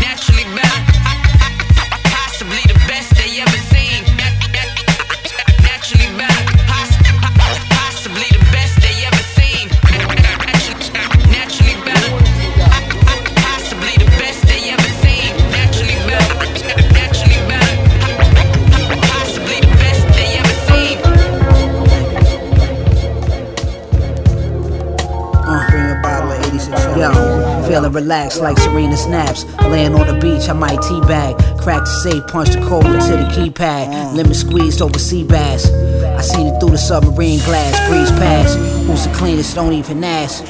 Naturally better. Possibly the best they ever seen. Yo, feeling relaxed like Serena snaps. Laying on the beach, I might teabag. Crack the safe, punch the code into the keypad. Lemon squeezed over sea bass. I seen it through the submarine glass. Breeze past. Who's the cleanest? Don't even ask.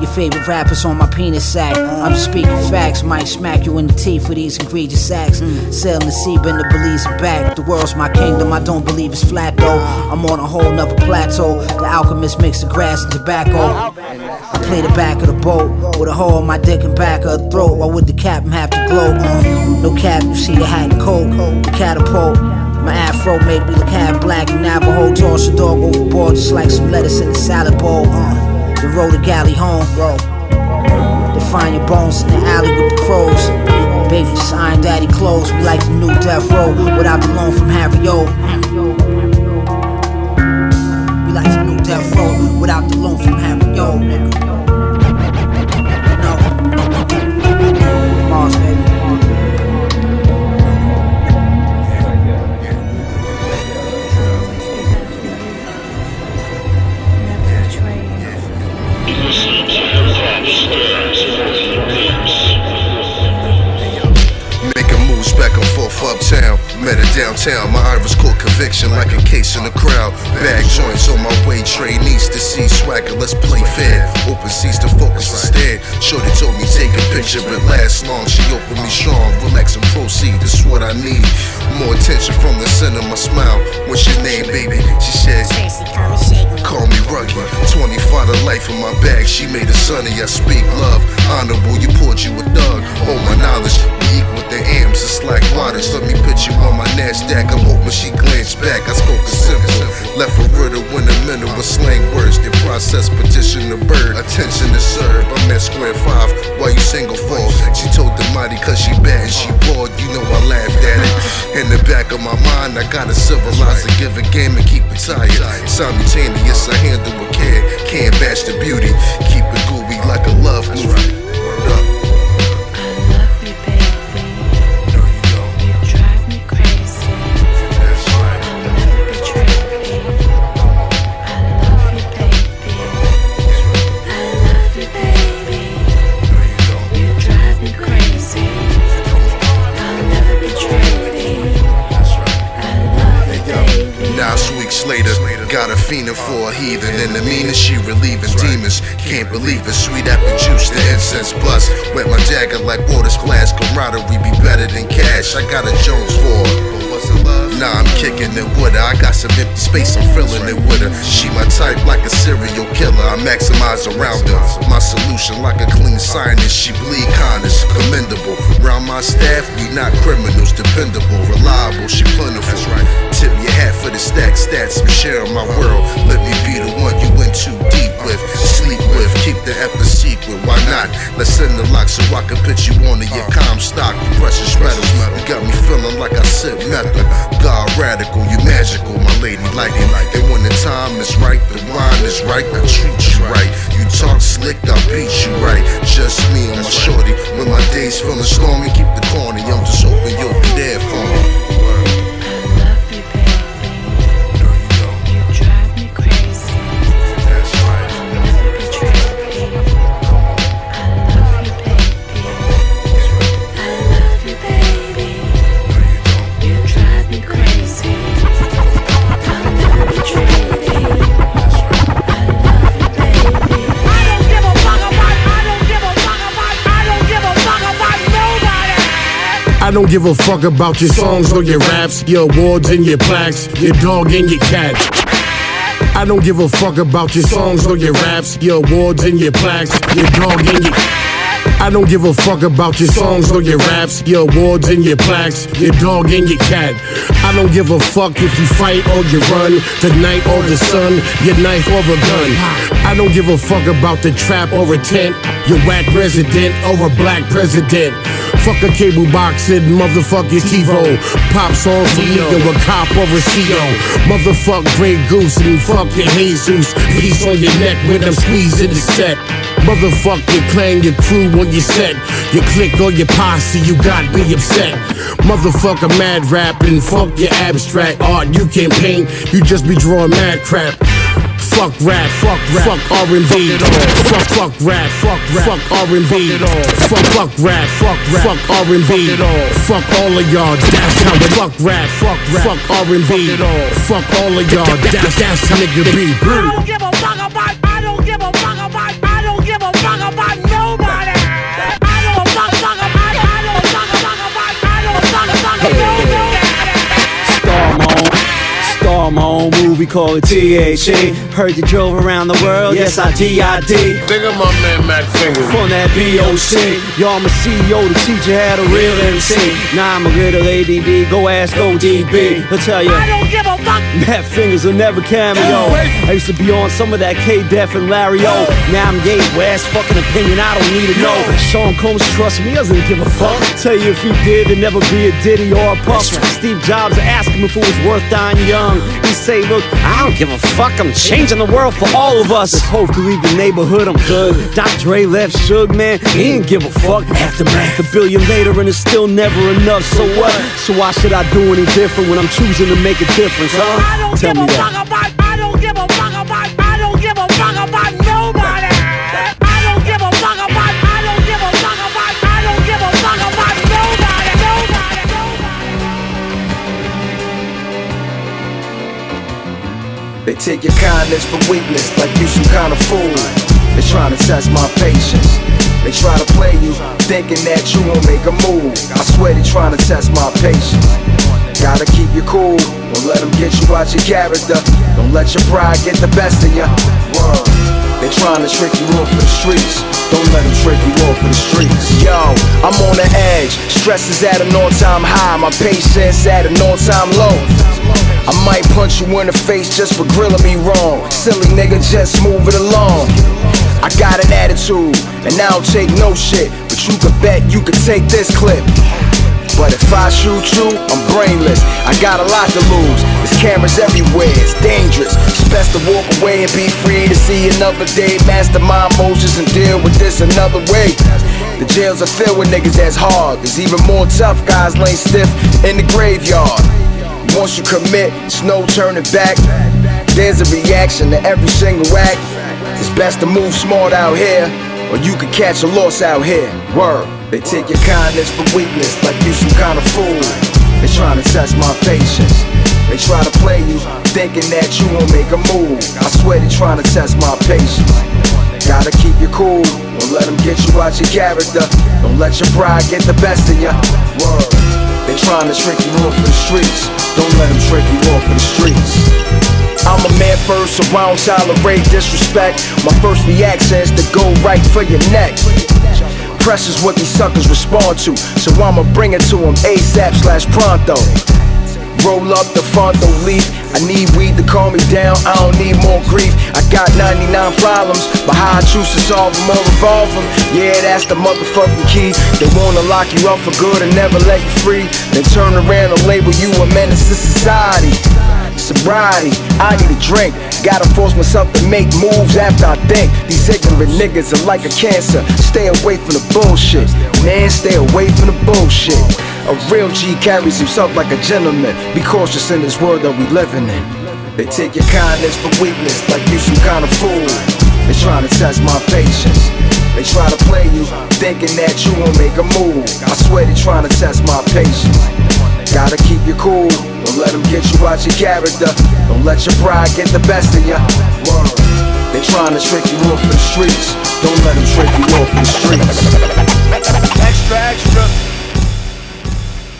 Your favorite rappers on my penis sack. Uh-huh. I'm just speaking facts. Might smack you in the teeth for these egregious acts. Mm. Sailing the sea, been to Belize and back. The world's my kingdom. I don't believe it's flat though. Uh-huh. I'm on a whole nother plateau. The alchemist mixed the grass and tobacco. I play the back of the boat with a hole in my dick and back of the throat. Why would the captain have to glow? Uh, no cap, you see the hat and coat, the catapult. My afro made me look half black and Navajo. Toss a dog overboard just like some lettuce in a salad bowl. Uh. The road to galley home. Bro. They find your bones in the alley with the crows. Baby, sign daddy clothes. We like the new death row without the loan from Harry O. She bleed kindness, commendable. Round my staff, we not criminals, dependable, reliable. She plentiful. Tip your hat for the stack stats. I'm sharing my world. Let me be the one you went too deep with, sleep with. Keep the epic secret. Why not? Let's send the lock so I can put you onto your Comstock. Precious metals. You got me feeling like I sip method. God radical, you magical, my lady. It. And when the time is right, the wine is right. I treat you right. You talk slick, I beat you right. Just me and my shorty. When my days feeling stormy, keep the corny. I'm just hoping you'll be there for me. Don't give a fuck about your songs or your raps, your awards and your plaques, your dog and your cat. I don't give a fuck about your songs or your raps, your awards and your plaques, your dog and your I don't give a fuck about your songs or your raps, your awards and your plaques, your dog and your cat. I don't give a fuck if you fight or you run, the night or the sun, your knife or a gun. I don't give a fuck about the trap or a tent, your whack resident or a black president. Fuck a cable box and motherfucking TiVo. Pop song for Leo, a cop or a CO. Motherfuck Grey Goose and fuck your Jesus. Piece on your neck when I'm squeezing the set. Motherfuck your clan, your crew on your set. Your clique or your posse, you got me upset. Motherfucker mad rapping, fuck your abstract art. You can't paint, you just be drawing mad crap. Fuck rap, fuck rap, fuck R&B, fuck fuck rap, fuck rap, fuck R&B, fuck fuck rap, fuck rap, fuck R&B, fuck all of y'all. That's how it fuck rap, fuck rap, fuck R&B, fuck all of y'all. That's that's how nigga be. Own movie, call it THC. Heard you drove around the world, yes I DID. Think of my man Mac Fingers. From that BOC, yo, I'm a CEO, the teacher had a real MC. Now I'm a little ADD, go ask ODB. He'll tell you. I don't give fuck. Matt Fingers will never cameo. I used to be on some of that K Def and Larry O. Now I'm Ye West, fucking opinion, I don't need to know. Sean Combs, trust me, doesn't give a fuck. Tell you if he did, there'd never be a Diddy or a Puff. Steve Jobs asked him if it was worth dying young. He say, look, I don't give a fuck, I'm changing the world for all of us. Hope could leave the neighborhood, I'm good. Dr. Dre left Suge, man, he didn't give a fuck. Aftermath, a billion later, and it's still never enough. So what? So why should I do any different when I'm choosing to make a difference, I huh? don't Tell give me a that. fuck about. I don't give a fuck about. I don't give a fuck about nobody. I don't give a fuck about. I don't give a fuck about. I don't give a fuck about nobody. Nobody. They take your kindness for weakness like you some kind of fool. Trying to test my patience. They try to play you, thinking that you won't make a move. I swear they trying to test my patience. Gotta keep you cool, don't let them get you out your character. Don't let your pride get the best of you. They trying to trick you off for the streets. Don't let them trick you off for the streets. Yo, I'm on the edge. Stress is at an all-time high. My patience at an all-time low. I might punch you in the face just for grilling me wrong. Silly nigga, just move it along. I got an attitude, and I don't take no shit. But you could bet you could take this clip. But if I shoot you, I'm brainless. I got a lot to lose. There's cameras everywhere, it's dangerous. It's best to walk away and be free to see another day. Master my emotions and deal with this another way. The jails are filled with niggas that's hard. There's even more tough guys laying stiff in the graveyard. Once you commit, it's no turning back. There's a reaction to every single act. It's best to move smart out here, or you could catch a loss out here. Word. They take your kindness for weakness, like you some kind of fool. They trying to test my patience. They try to play you, thinking that you won't make a move. I swear they trying to test my patience. Gotta keep you cool, don't let them get you out your character. Don't let your pride get the best of you. Word. They trying to trick you off the streets. Don't let them trick you off the streets. I'm a man first, so I don't tolerate disrespect. My first reaction is to go right for your neck. Pressure's what these suckers respond to, so I'ma bring it to them ASAP slash pronto. Roll up the fronto leaf. I need weed to calm me down. I don't need more grief. I got 99 problems, but how I choose to solve them or revolve them. Yeah, that's the motherfucking key. They wanna lock you up for good and never let you free. Then turn around and label you a menace to society. Sobriety, I need a drink. Gotta force myself to make moves after I think. These ignorant niggas are like a cancer. Stay away from the bullshit. Man, stay away from the bullshit. A real G carries himself like a gentleman. Be cautious in this world that we living in. They take your kindness for weakness like you some kind of fool. They trying to test my patience. They try to play you, thinking that you won't make a move. I swear they trying to test my patience. Gotta keep you cool, don't let them get you out your character. Don't let your pride get the best of you. Word. They trying to trick you off the streets. Don't let them trick you off the streets. Extra, extra.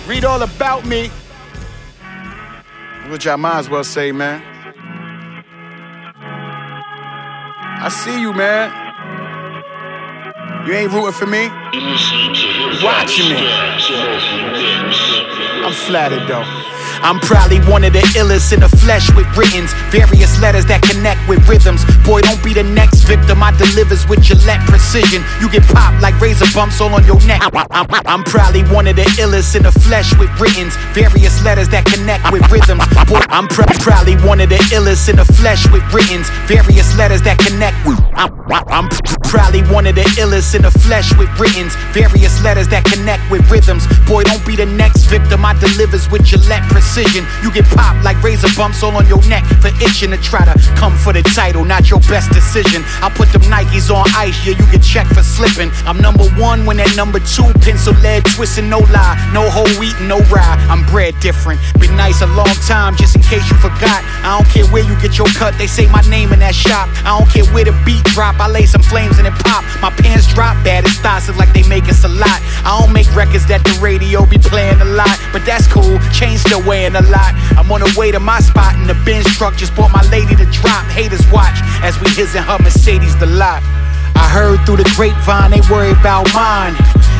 Read all about me. Which I might as well say, man. I see you, man. You ain't rooting for me? Watching me. I'm flattered though. I'm probably one of the illest in the flesh with writtens. Various letters that connect with rhythms. Boy, don't be the next victim. I delivers with Gillette precision. You get popped like razor bumps all on your neck. I'm, probably one of the illest in the flesh with writtens. Various letters that connect with rhythms. Boy, I'm pr- probably one of the illest in the flesh with writtens. Various letters that connect with. I'm, I'm probably one of the illest in the flesh with writtens. Various letters that connect with rhythms. Boy, don't be the next victim. I delivers with Gillette precision. You get popped like razor bumps all on your neck for itching to try to come for the title. Not your best decision. I put them Nikes on ice, yeah, you get checked for slipping. I'm number one when that number two pencil lead twisting, no lie, no whole wheat, no rye. I'm bred different. Been nice a long time, just in case you forgot. I don't care where you get your cut, they say my name in that shop. I don't care where the beat drop, I lay some flames and it pop. My pants drop bad, thoughts look like they make us a lot. I don't make records that the radio be playing a lot, but that's cool. Chain still weighing a lot. I'm on the way to my spot in the Benz truck. Just bought my lady to drop. Haters watch as we his and her Mercedes the lot. I heard through the grapevine they worry about mine.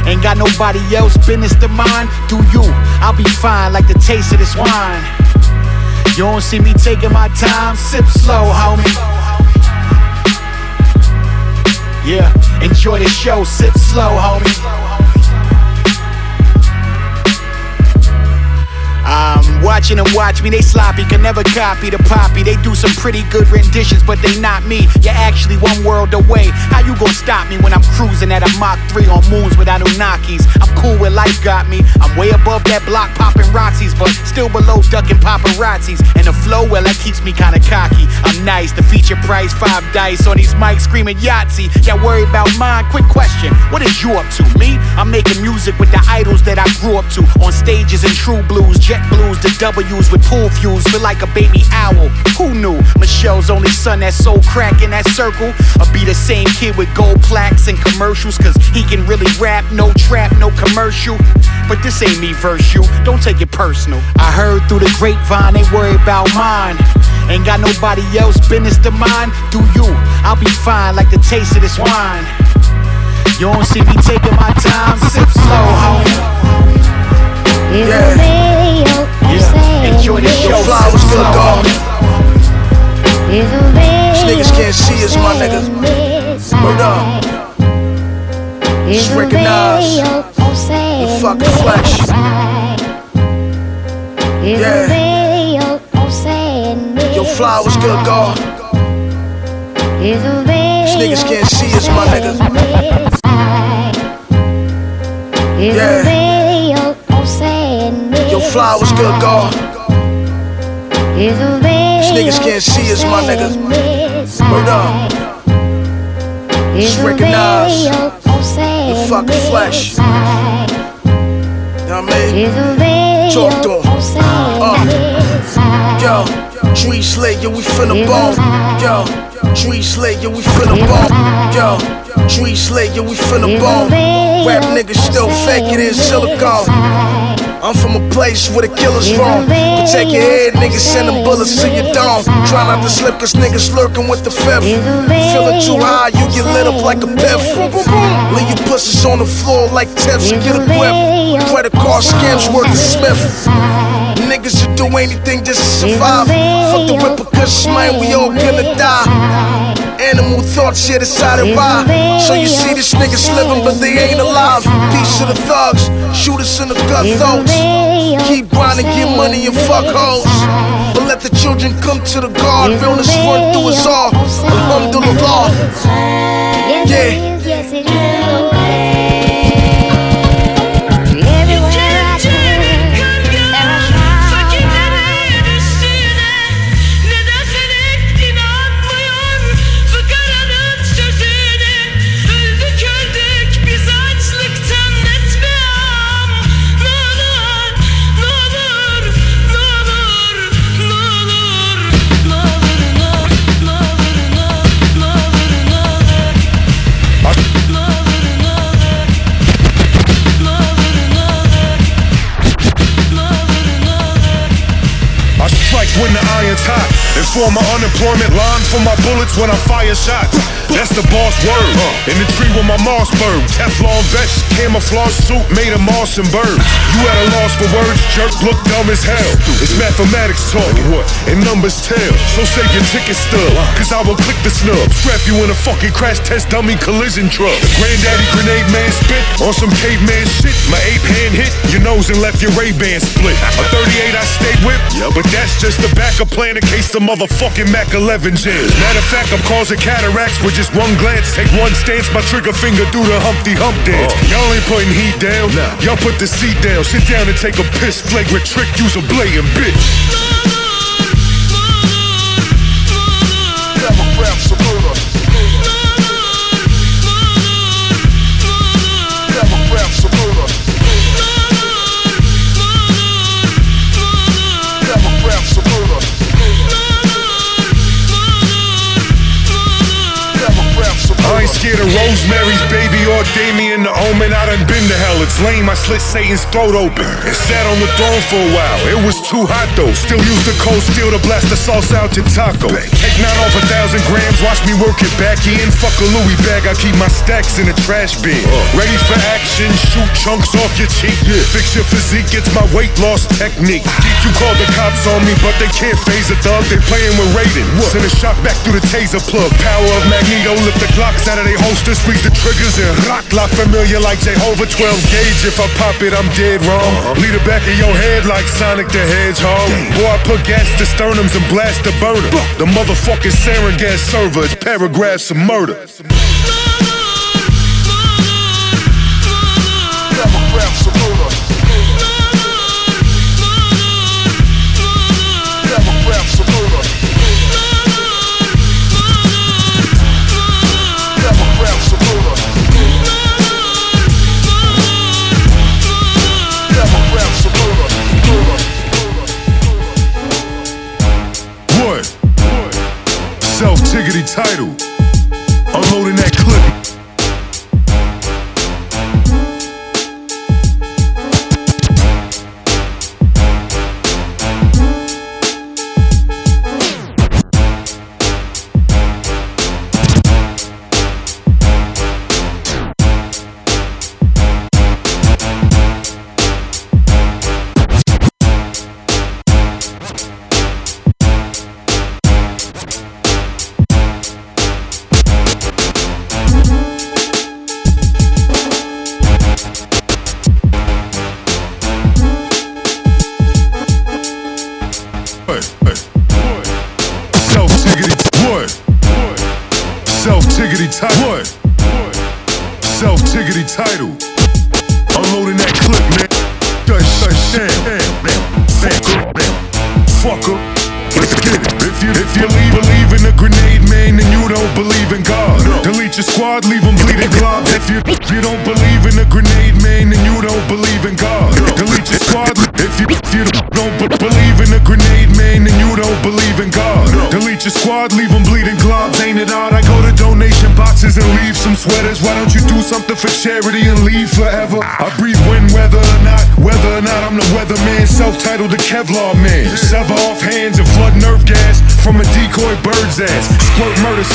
Ain't got nobody else business to mine. Do you? I'll be fine like the taste of this wine. You don't see me taking my time. Sip slow, homie. Yeah, enjoy the show. Sip slow, homie. I'm watching them watch me, they sloppy, can never copy the poppy. They do some pretty good renditions, but they not me. You're actually one world away. How you gonna stop me when I'm cruising at a Mach 3 on moons without Anunnakis? I'm cool where life got me. I'm way above that block popping Roxy's, but still below ducking paparazzis. And the flow, well, that keeps me kinda cocky. I'm nice, the feature price, five dice on these mics screaming Yahtzee. Y'all worry about mine? Quick question, what is you up to? Me? I'm making music with the idols that I grew up to. On stages in true blues, jet blues, the W's with pool views, feel like a baby owl. Who knew? Michelle's only son that's so crack in that circle. I'll be the same kid with gold plaques and commercials, cause he can really rap, no trap, no commercial. But this ain't me verse you, don't take it personal. I heard through the grapevine they worry about mine. Ain't got nobody else business to mine. Do you? I'll be fine like the taste of this wine. You don't see me taking my time, sip slow, homie. Yeah. Yeah, enjoy the show. Flowers slow, dog. These niggas can't see us, my niggas. Word up. Just recognize the fucking flesh. Yeah. Yo, flowers good, dog. These niggas can't see us, my niggas. Yeah. Yo, flowers good, dog. These niggas can't see us, my niggas. Word up. Just recognize the fucking flesh. You know what I mean? Talk to 'em. Uh. Yo, Tree Slayer, we finna bone. Yo, Tree Slayer, we finna bone. Yo, Tree Slayer, we finna bone. Rap niggas still faking in silicone. I'm from a place where the killers roam. Protect your head, niggas send them bullets to your dome. Try not to slip, cause niggas lurking with the fifth. Feeling too high, you get lit up like a piff. Leave your pussies on the floor like tips and get a grip. Credit card scams worth a Smith. Niggas should do anything just to survive. Fuck the repercussions, man, we all gonna die. Animal thoughts, yeah, decided why. So you see this niggas living, but they ain't alive. Piece of the thugs, shoot us in the gut throats. Keep grinding, get money and fuck hoes. But let the children come to the guard. Realness run through us all. Alhamdulillah. Yeah. And my unemployment line for my bullets when I fire shots. That's the boss word. In the tree with my Mossberg, Teflon vest, camouflage suit made of moss and birds. You at a loss for words, jerk, look dumb as hell. It's mathematics talking, and numbers tell. So save your ticket stub, cause I will click the snub. Strap you in a fucking crash test dummy collision truck. The granddaddy grenade man spit on some caveman shit. My ape hand hit your nose and left your Ray-Ban split. A 38 I stayed with, but that's just the backup plan in case the motherfucking Mac 11 jams. Matter of fact, I'm causing cataracts with just one glance. Take one stance, my trigger finger do the Humpty Hump dance. Oh. Y'all ain't putting heat down, y'all put the seat down. Sit down and take a piss. Flagrant trick, use a blade and bitch. Scared of Rosemary's baby or Damien the Omen. I done been to hell. It's lame. I slit Satan's throat open and sat on the throne for a while. It was too hot though. Still use the cold steel to blast the sauce out your taco. Take nine off a thousand grams. Watch me work it back in. Fuck a Louis bag. I keep my stacks in the trash bin. Ready for action. Shoot chunks off your cheek. Fix your physique. It's my weight loss technique. Keep you call the cops on me, but they can't phase a thug. They playing with Raiden. Send a shot back through the taser plug. Power of Magneto. Lift the Glocks out of their holsters. Squeeze the triggers and rock. La familiar like Jehovah 12 gauge. If I pop it, I'm dead wrong. Lead the back of your head like Sonic the Hedgehog. Boy, I put gas to sternums and blast the burner. The motherfucking sarin gas server is paragraphs of murder. What? Title.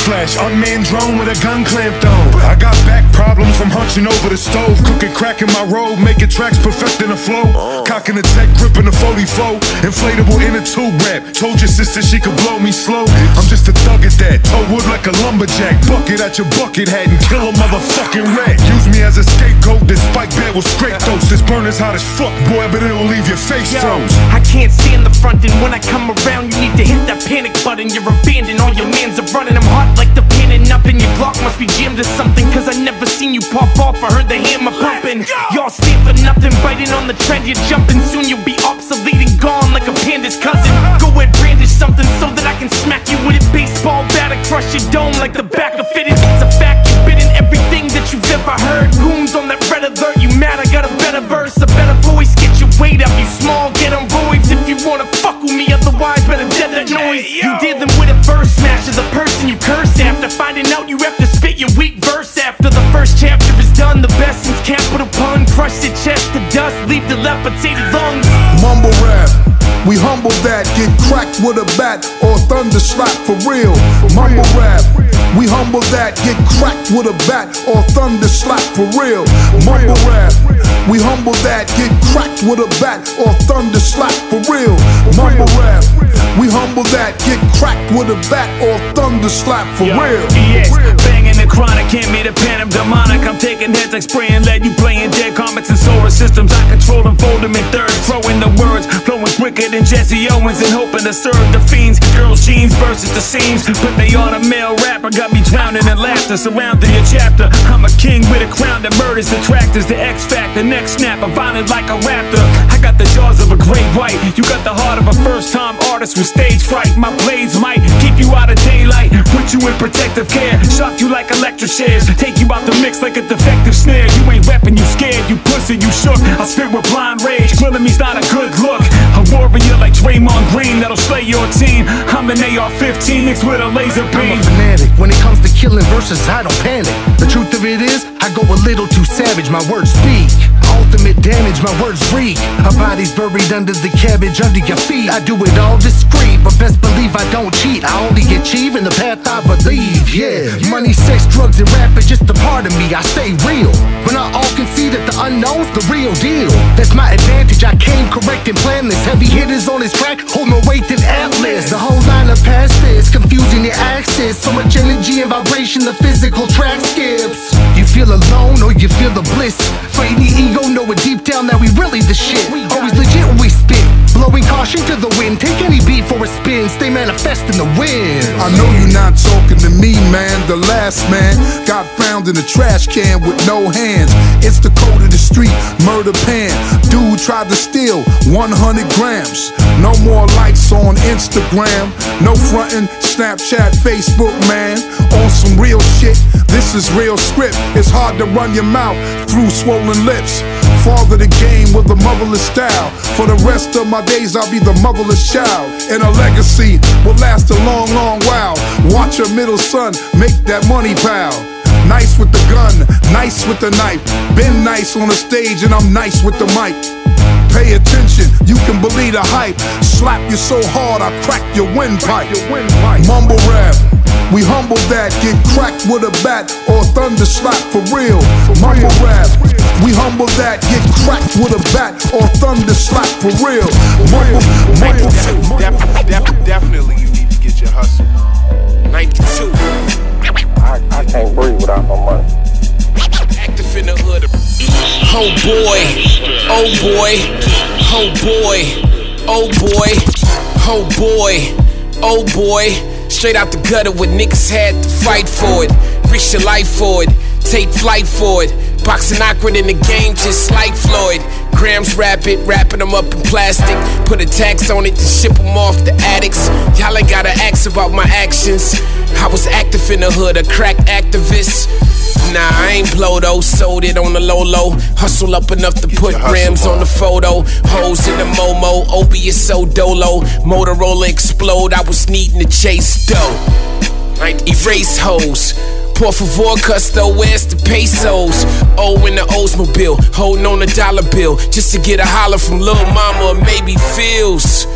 Splash, unmanned drone with a gun clamped on. I got back problems from hunching over the stove, cooking crack in my robe, making tracks perfecting the flow. Cocking the tech, gripping the 44, inflatable inner tube wrap. Told your sister she could blow me slow. I'm just a thug at that, toe wood like a lumberjack. Bucket at your bucket hat and kill a motherfucking rat. Use me as a scapegoat, this spike bed will scrape those. This burn is hot as fuck, boy, but it'll leave your face Yo, froze. I can't stand the front, and when I come around, you need to hit that panic button. You're abandoned, all your mans are running. I'm hot like the panning up, and your Glock must be jammed to something. Cause I never pop off. I heard the hammer pumping. Y'all stand for nothing, biting on the trend. You're jumping, soon you'll be obsolete and gone like a panda's cousin. Go ahead, brandish something so that I can smack you with a baseball bat and crush your dome like the back of it. It's a fact, you've been in everything that you've ever heard. Goons on that red alert, you mad? I got a better verse, a better voice. Get your weight up, you small, get on roids if you wanna fuck with me. Otherwise, better dead that noise. You dealing with a verse smasher, the person you curse after. Finding out you have to capital pun, crush the chest to dust, leave the lungs. Mumble rap. We humble that, get cracked with a bat or thunder slap for real. Mumble rap. We humble that, get cracked with a bat or thunder slap for real. Mumble rap. We humble that, get cracked with a bat or thunder slap for real. Mumble rap. We humble that, get cracked with a bat or thunder slap for real. Chronic, can't meet a pen of demonic. I'm taking heads like spraying lead. You playing dead comics and solar systems. I control them, fold them in thirds. Throwing the words, flowing quicker than Jesse Owens and hoping to serve the fiends. Girls' jeans versus the seams. But they on a male rapper, got me drowning in laughter. Surrounding your chapter. I'm a king with a crown that murders detractors. The X Factor, next snap, I'm violent like a raptor. I got the jaws of a great white. You got the heart of a first time artist with stage fright. My blades might keep you out of daylight. Put you in protective care. Shock you like electric shares. Take you out the mix like a defective snare. You ain't reppin', you scared. You pussy, you shook. I spit with blind rage. Grilling me's not a good look. A warrior like Draymond Green that'll slay your team. I'm an AR-15 mixed with a laser beam. I'm a fanatic. When it comes to killing verses, I don't panic. The truth of it is, I go a little too savage. My words speak. Ultimate damage, my words wreak. A body's buried under the cabbage under your feet. I do it all discreet, but best believe I don't cheat. I only achieve in the path I believe. Yeah, money, sex, drugs, and rap is just a part of me. I stay real. When I all can see that the unknown's the real deal. That's my advantage. I came correct and planned this. Heavy hitters on this track, hold more weight than Atlas. The whole line of past confusing your axis. So much energy and vibration, the physical track skips. You feel alone or you feel the bliss. Fighting the ego, know it deep down that we really the shit. Always legit when we spit. Blowing caution to the wind. Take any beat for a spin. Stay manifest in the wind. I know you're not talking to me, man. The last man got found in a trash can with no hands. It's the code of the street, murder pan. Dude tried to steal 100 grams. No more likes on Instagram. No frontin', Snapchat, Facebook, man. On some real shit. This is real script. It's hard to run your mouth through swollen lips. Father the game with a motherless style. For the rest of my days, I'll be the motherless child. And a legacy will last a long, long while. Watch your middle son make that money pile. Nice with the gun, nice with the knife. Been nice on the stage, and I'm nice with the mic. Pay attention, you can believe the hype. Slap you so hard, I crack your windpipe. Mumble rap. We humble that, get cracked with a bat or thunder slap for real. Mumble rap. We humble that, get cracked with a bat or thunder slap for real. Mumble, mumble. Def- def- definitely, you need to get your hustle. 92. I, I can't breathe without no money. Active in the hood. Oh boy, oh boy, oh boy, oh boy, oh boy, oh boy. Straight out the gutter what niggas had to fight for it. Risk your life for it, take flight for it. Boxing awkward in the game, just like Floyd. Grams rapid, wrapping them up in plastic. Put a tax on it to ship them off the addicts. Y'all ain't gotta ask about my actions. I was active in the hood, a crack activist. Nah, I ain't blow though, sold it on the low low. Hustle up enough to put grams on the photo. Hoes in the Momo, Opie is so dolo. Motorola explode, I was needing to chase dough. Erase hoes. Por favor, custo, where's the pesos? Oh, in the Oldsmobile, holding on a dollar bill just to get a holler from Lil Mama or maybe Feels.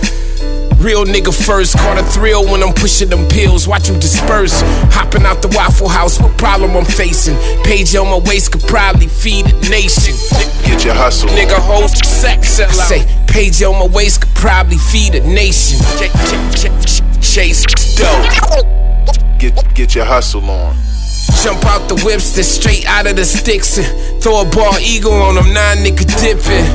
Real nigga first, caught a thrill when I'm pushing them pills. Watch them disperse. Hopping out the Waffle House, what problem I'm facing? Page on my waist could probably feed a nation. Get your hustle. Nigga, host sex sell out. Say, page on my waist could probably feed a nation. Ch- ch- ch- Chase dough. Get get your hustle on. Jump out the whips, then straight out of the sticks and throw a ball eagle on them, nine nigga dipping.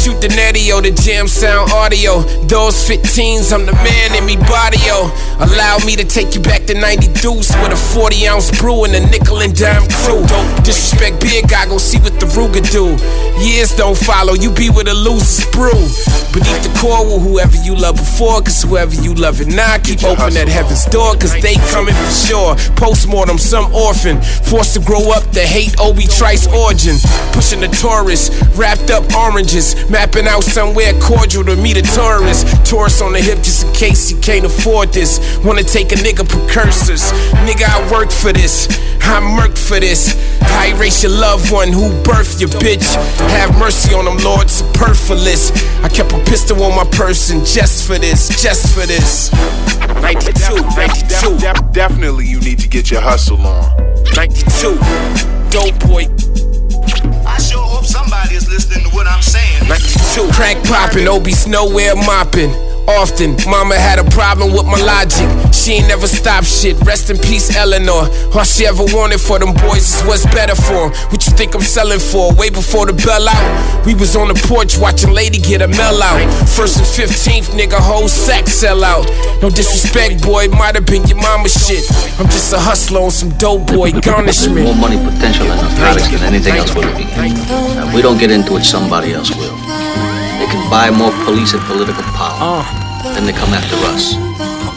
Shoot the netio, the jam sound audio. Those 15s, I'm the man in me barrio. Allow me to take you back to 90 deuce with a 40 ounce brew and a nickel and dime crew. Disrespect beer guy, go see what the Ruger do. Years don't follow, you be with a loose brew. Beneath the core with whoever you love before, cause whoever you love it now, keep open that heaven's door, cause they coming for sure. Postmortem, some orphan orphan. Forced to grow up to hate Obi Trice origin. Pushing the tourists, wrapped up oranges. Mapping out somewhere cordial to meet a tourist. Tourist on the hip just in case he can't afford this. Wanna take a nigga precursors. Nigga, I worked for this. I murked for this. I erase your loved one who birthed your bitch. Have mercy on them, Lord, superfluous. I kept a pistol on my person just for this, just for this. 92, 92. Definitely, you need to get your hustle on. 92. Dope boy. I sure hope somebody is listening to what I'm saying. 92. Crack popping, Obi's nowhere mopping. Often, mama had a problem with my logic. She ain't never stopped shit. Rest in peace, Eleanor. All she ever wanted for them boys is what's better for 'em. What you think I'm selling for? Way before the bell out. We was on the porch watching Lady get a mail out. First and 15th, nigga, whole sack sell out. No disrespect, boy, might have been your mama's shit. I'm just a hustler on some dope boy garnishment. More money potential in narcotics than anything else will be. Now, we don't get into it, somebody else will. They can buy more police and political power. Uh. Then they come after us.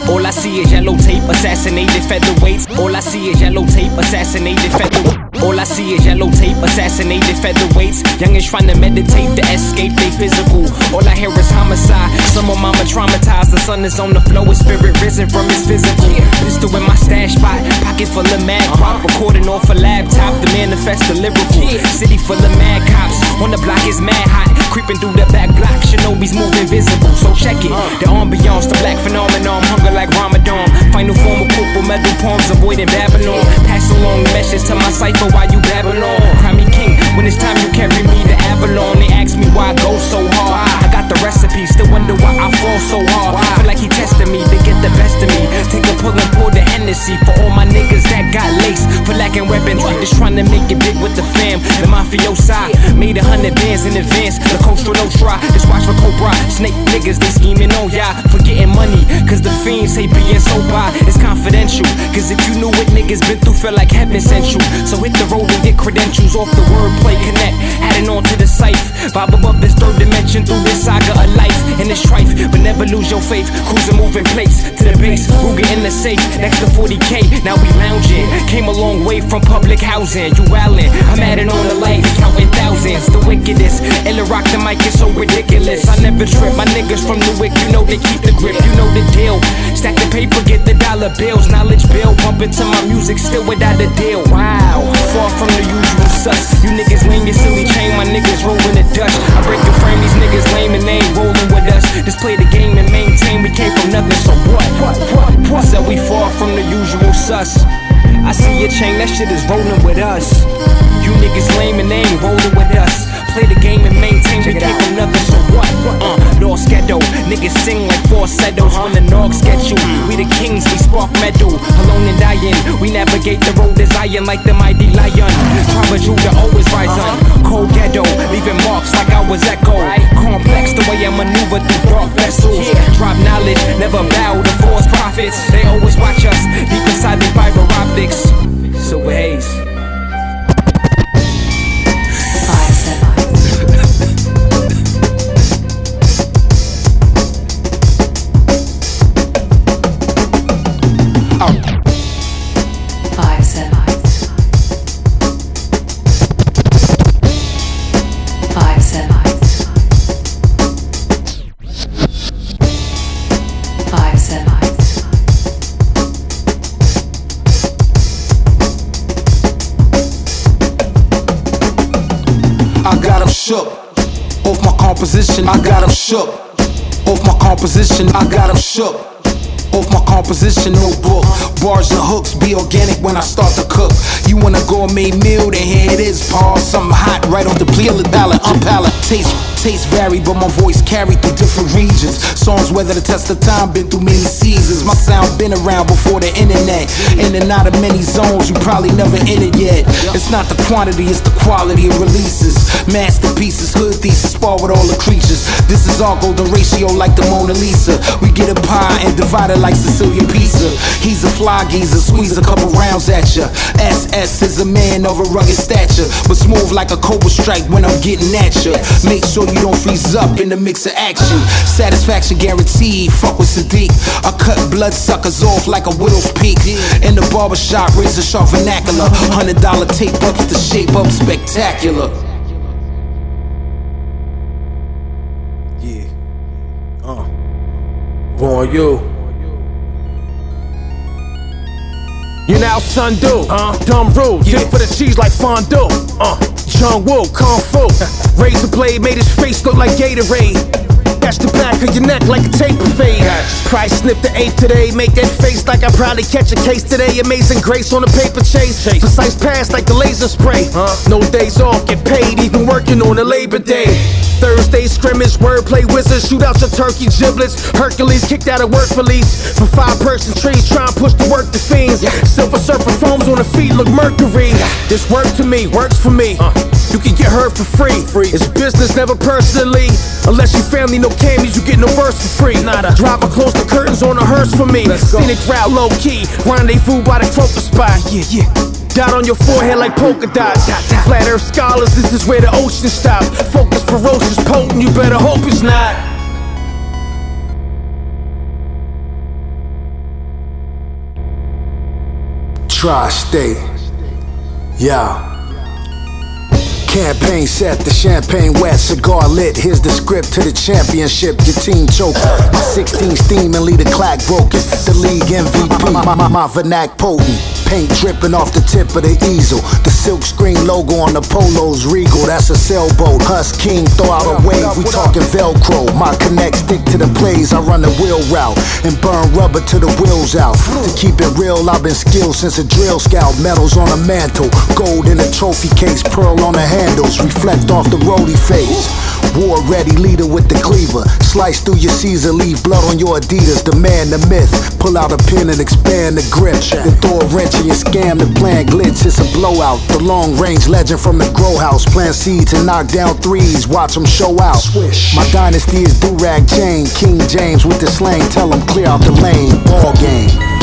All I see is yellow tape, assassinated featherweights. All I see is yellow tape, assassinated featherweights. All I see is yellow tape, assassinated featherweights. Youngins trying to meditate to escape they physical. All I hear is homicide. Some of mama traumatized. The sun is on the floor, his spirit risen from his physical. Pistol in my stash spot, pocket full of mad uh-huh. crop. Recording off a laptop, the manifest the lyrical. City full of mad cops. On the block is mad hot. Creeping through the back block, Shinobi's moving visible. So check it. Uh. The ambiance, the black phenomenon, hunger like Ramadan. Final form of purple metal palms, avoiding Babylon. Pass along the message to my cipher while you Babylon. Cry me king when it's time you carry me to Avalon. They ask me why I go so hard. I got the recipe, still wonder why I fall so hard. Feel like he testing me to get the best of me. Take a pull and pour the Hennessy for all my niggas that got laced for lacking weaponry. Just trying to make it big with the fam. The mafiosi made a hundred bands in advance. The coastal no try. Just watch for Cobra. Snake niggas, they scheming on ya for getting money. Cause the fiends hate being so by. It's confidential. Cause if you knew what niggas been through, feel like heaven sent you. So hit the road and get credentials off the wordplay connect. Adding on to the scythe. Vibe above this third dimension through this saga of life. And it's strife, but never lose your faith. Cruising moving plates to the base. Ruger in the safe. Next to 40k, now we lounging. Came a long way from public housing. You wildin'. I'm adding on the life, counting thousands. The wickedest. Illa rock the mic is so ridiculous. I never trip. My niggas from Newark, you know they keep the grip. You know the deal. Stack the paper, get the dollar bills. Knowledge bill, bump into my music, still without a deal. Wow, far from the usual sus. You niggas lame, your silly chain. My niggas rolling the Dutch. I break the frame, these niggas lame and they ain't rolling with us. Just play the game and maintain. We came from nothing, so what? What? What? What? Said we far from the usual sus. I see your chain, that shit is rolling with us. You niggas lame and they ain't rolling with us. Play the game and maintain, we came from nothing, so what? Uh, Lost ghetto, niggas sing like falsettos when the Norgs get you. We the kings, we spark metal, alone and dying. We navigate the road as iron like the mighty lion. Tribe of Judah always rise on. Cold ghetto, leaving marks like I was echo. Complex the way I maneuver through dark vessels. Drop knowledge, never bow to false prophets. They always watch us deep inside the fiber optics. Silver haze. Composition, I got him shook. Off my composition, no book. Bars and hooks be organic when I start to cook. You want a gourmet meal, then here it is, Paul. Something hot right off the peel dollar. Taste, taste vary, but my voice carried through different regions. Songs weather the test of time, been through many seasons. My sound been around before the internet. In and out of many zones, you probably never entered yet. It's not the quantity, it's the quality of releases. Masterpieces, hood synesthesia, spar with all the creatures. This is our golden ratio like the Mona Lisa. We get a pie and divide it like Sicilian pizza. He's a fly geezer, squeeze a couple rounds at ya. SS is a man of a rugged stature, but smooth like a cobra strike when I'm getting at ya. Make sure you don't freeze up in the mix of action. Satisfaction guaranteed, fuck with Sadiq. I cut blood suckers off like a widow's peak. In the barbershop, razor sharp vernacular. Hundred dollar tape ups to shape up spectacular. Yeah. Uh. Born you. You now Sundu, uh, dumb rude, yeah. for the cheese like fondue, uh, John Woo, Kung Fu, razor blade made his face look like Gatorade. Catch the back of your neck like a taper fade. Price sniff the eighth today, make that face like I probably catch a case today. Amazing grace on a paper chase. Precise pass like the laser spray. No days off, get paid, even working on a Labor Day. Thursday scrimmage, wordplay wizards, shoot out your turkey giblets. Hercules kicked out of work release for five person trees, try and push the work to fiends. Silver surfer foams on the feet look mercury. This work to me, works for me. Uh. You can get hurt for free. It's business, never personally. Unless you family, no cameos, you get no verse for free. Nada. Driver close the curtains on a hearse for me. Scenic route, low key. Rendezvous by the crocus spot. Yeah, yeah. Dot on your forehead like polka dots. Flat earth scholars, this is where the ocean stops. Focus ferocious, potent, you better hope it's not. Tri-state. Yeah. Campaign set, the champagne wet, cigar lit. Here's the script to the championship. Your team choke. My 16 steam and lead a clack broken. The league MVP, my, my, my vernac potent. Paint dripping off the tip of the easel. The silk screen logo on the polos regal. That's a sailboat. Hus King, throw out a wave. We talking Velcro. My connect stick to the plays. I run the wheel route and burn rubber to the wheels out. To keep it real, I've been skilled since a drill scout. Medals on a mantle, gold in a trophy case, pearl on the handles. Reflect off the roadie face. War ready leader with the cleaver. Slice through your Caesar, leave blood on your Adidas. The man, the myth. Pull out a pin and expand the grip. Then throw a wrench in your scam and plan glitch. It's a blowout. The long range legend from the grow house. Plant seeds and knock down threes. Watch them show out. Swish. My dynasty is Durag Jane. King James with the slang. Tell him clear out the lane. Ball game.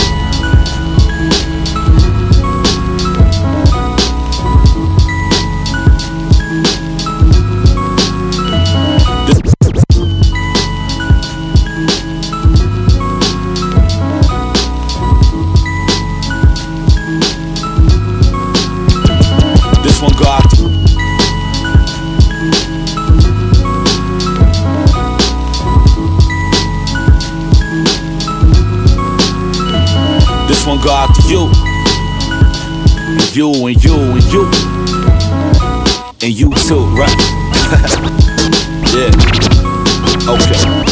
You and you and you. And you too, right? yeah. Okay.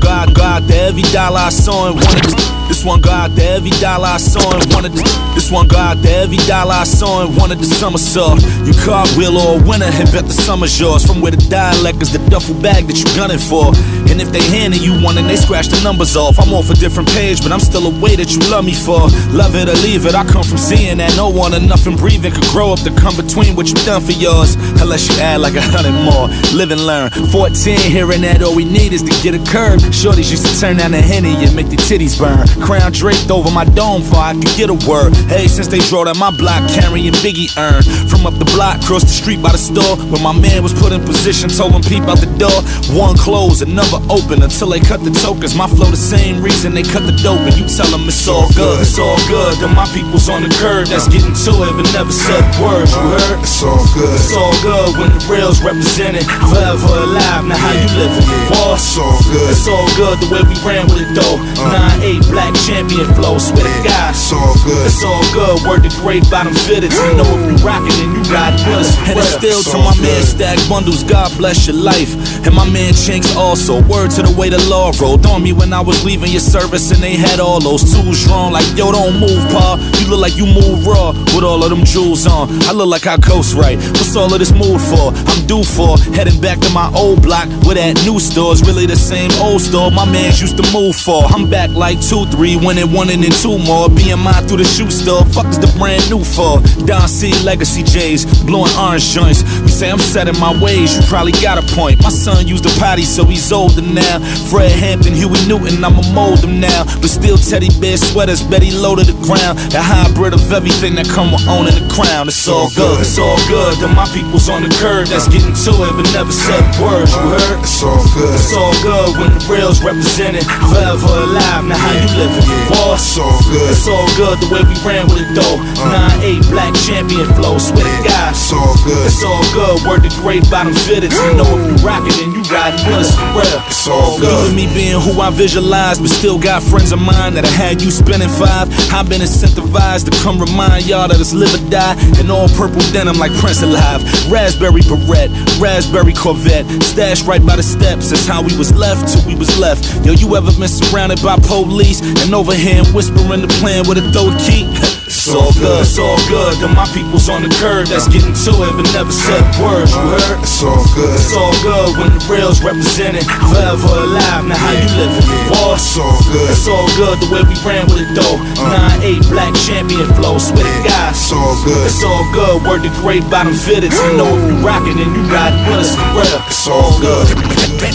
God, God, to every dollar I saw and wanted. This one God to every dollar I saw and wanted. This one God to every dollar I saw and wanted the summer saw. You cartwheel or winter and bet the summer's yours. From where the dialect is the duffel bag that you gunning for. And if they handing you one and they scratch the numbers off, I'm off a different page, but I'm still a way that you love me for. Love it or leave it, I come from seeing that no one or nothing breathing could grow up to come between what you done for yours. Unless you add like a hundred more. Live and learn. 14, hearing that all we need is to get a curb. Shorties used to turn down the henny and make the titties burn. Crown draped over my dome for I could get a word. Hey, since they drove down my block, carrying Biggie earn. From up the block, across the street by the store, where my man was put in position, told him peep out the door. One closed, another open until they cut the tokens. My flow the same reason they cut the dope, and you tell them it's all good, it's all good. Then my people's on the curb that's getting to it, but never said words. You heard? It's all good. It's all good when the rails represented. Forever alive, now how you living? Boss, It's all good. It's all good the way we ran with it though. Uh. 9-8 black champion flow, swear to God. It's all good. It's all good. Word the great bottom fitteds. You know if you rockin', then you got us. And it's still to my man. Stack Bundles. God bless your life. And my man Chinx also. Word to the way the law rolled on me when I was leaving your service and they had all those tools drawn. Like, yo, don't move, pa. You look like you move raw with all of them jewels on. I look like I coast right. What's all of this mood for? I'm due for heading back to my old block where that new store's really the same old store my mans used to move for. I'm back like two, Three winning, one and then two more. BMI through the shoe store. Fuck is the brand new for? Don C Legacy J's, blowing orange joints. You say I'm set in my ways, you probably got a point. My son used a potty, so he's older now. Fred Hampton, Huey Newton, I'ma mold them now. But still teddy bear sweaters, Betty low to the ground. The hybrid of everything that come with owning the crown. It's all good, it's all good. Then my people's on the curb that's getting to it, but never said words. You uh-huh. heard? It's all good. It's all good when the real's represented. Forever alive, now how you living? Boy, It's all good. It's all good the way we ran with it though. Uh-huh. 9-8 black champion flow, swear to God. It's all good. It's all good. Word to great bottom fitteds. You know if you rockin' then you riding with us for real. It's all good. Even me being who I visualize, but still got friends of mine that I had you spending five. I've been incentivized to come remind y'all that it's live or die. In all purple denim like Prince Alive. Raspberry beret, raspberry Corvette. Stashed right by the steps. That's how we was left till we was left. Yo, you ever been surrounded by police and over here whispering the plan with a throw key? It's all good, it's all good. Then my people's on the curb that's getting to it, but never said words. You heard? It's all good. It's all good when the real's represented. Forever alive, now how you living? Boy, It's all good. It's all good the way we ran with it though. Uh. 9-8 black champion flow, swear to God. It's all good. It's all good, word to great bottom fitteds. You know if you rockin' then you riding with us for real. It's all good.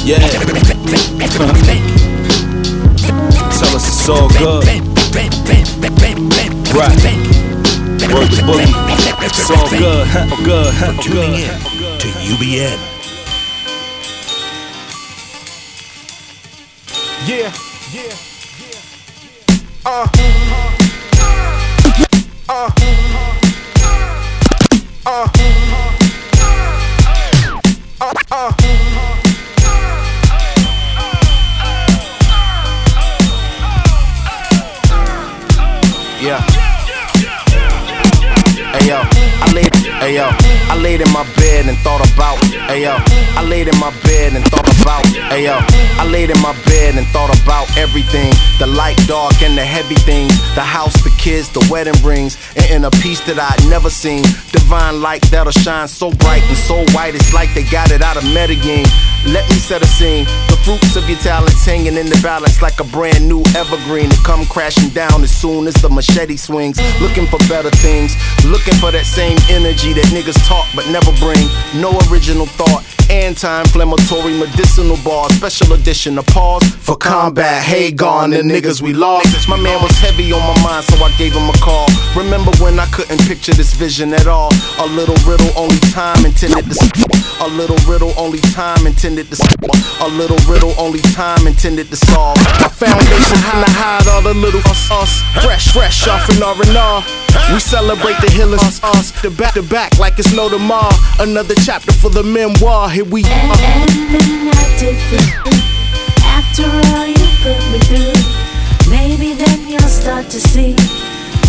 Yeah. Tell us it's all good. Right. Word to boogie. It's all good. All good. All Tuning in to UBN. Yeah, yeah, yeah. Uh. Laid in my bed and thought about, hey yo, I laid in my bed and thought about everything, the light, dark, and the heavy things, the house, the kids, the wedding rings, and in a piece that I'd never seen, divine light that'll shine so bright and so white, it's like they got it out of Medellin. Let me set a scene. The fruits of your talents hanging in the balance like a brand new evergreen to come crashing down as soon as the machete swings. Looking for better things, looking for that same energy that niggas talk but never bring. No original thought. Anti-inflammatory medicinal bar, special edition. A pause for combat. Hey, gone the niggas we lost. My man was heavy on my mind, so I gave him a call. Remember when I couldn't picture this vision at all? A little riddle, only time intended to. A little riddle, only time intended to. A little riddle, only time intended to solve. My foundation high to hide all the little us. Fresh, fresh off an R&R. We celebrate the hillers, us, the back to back like it's no tomorrow. Another chapter for the memoir. Here we are. Everything I did for you, after all you put me through, maybe then you'll start to see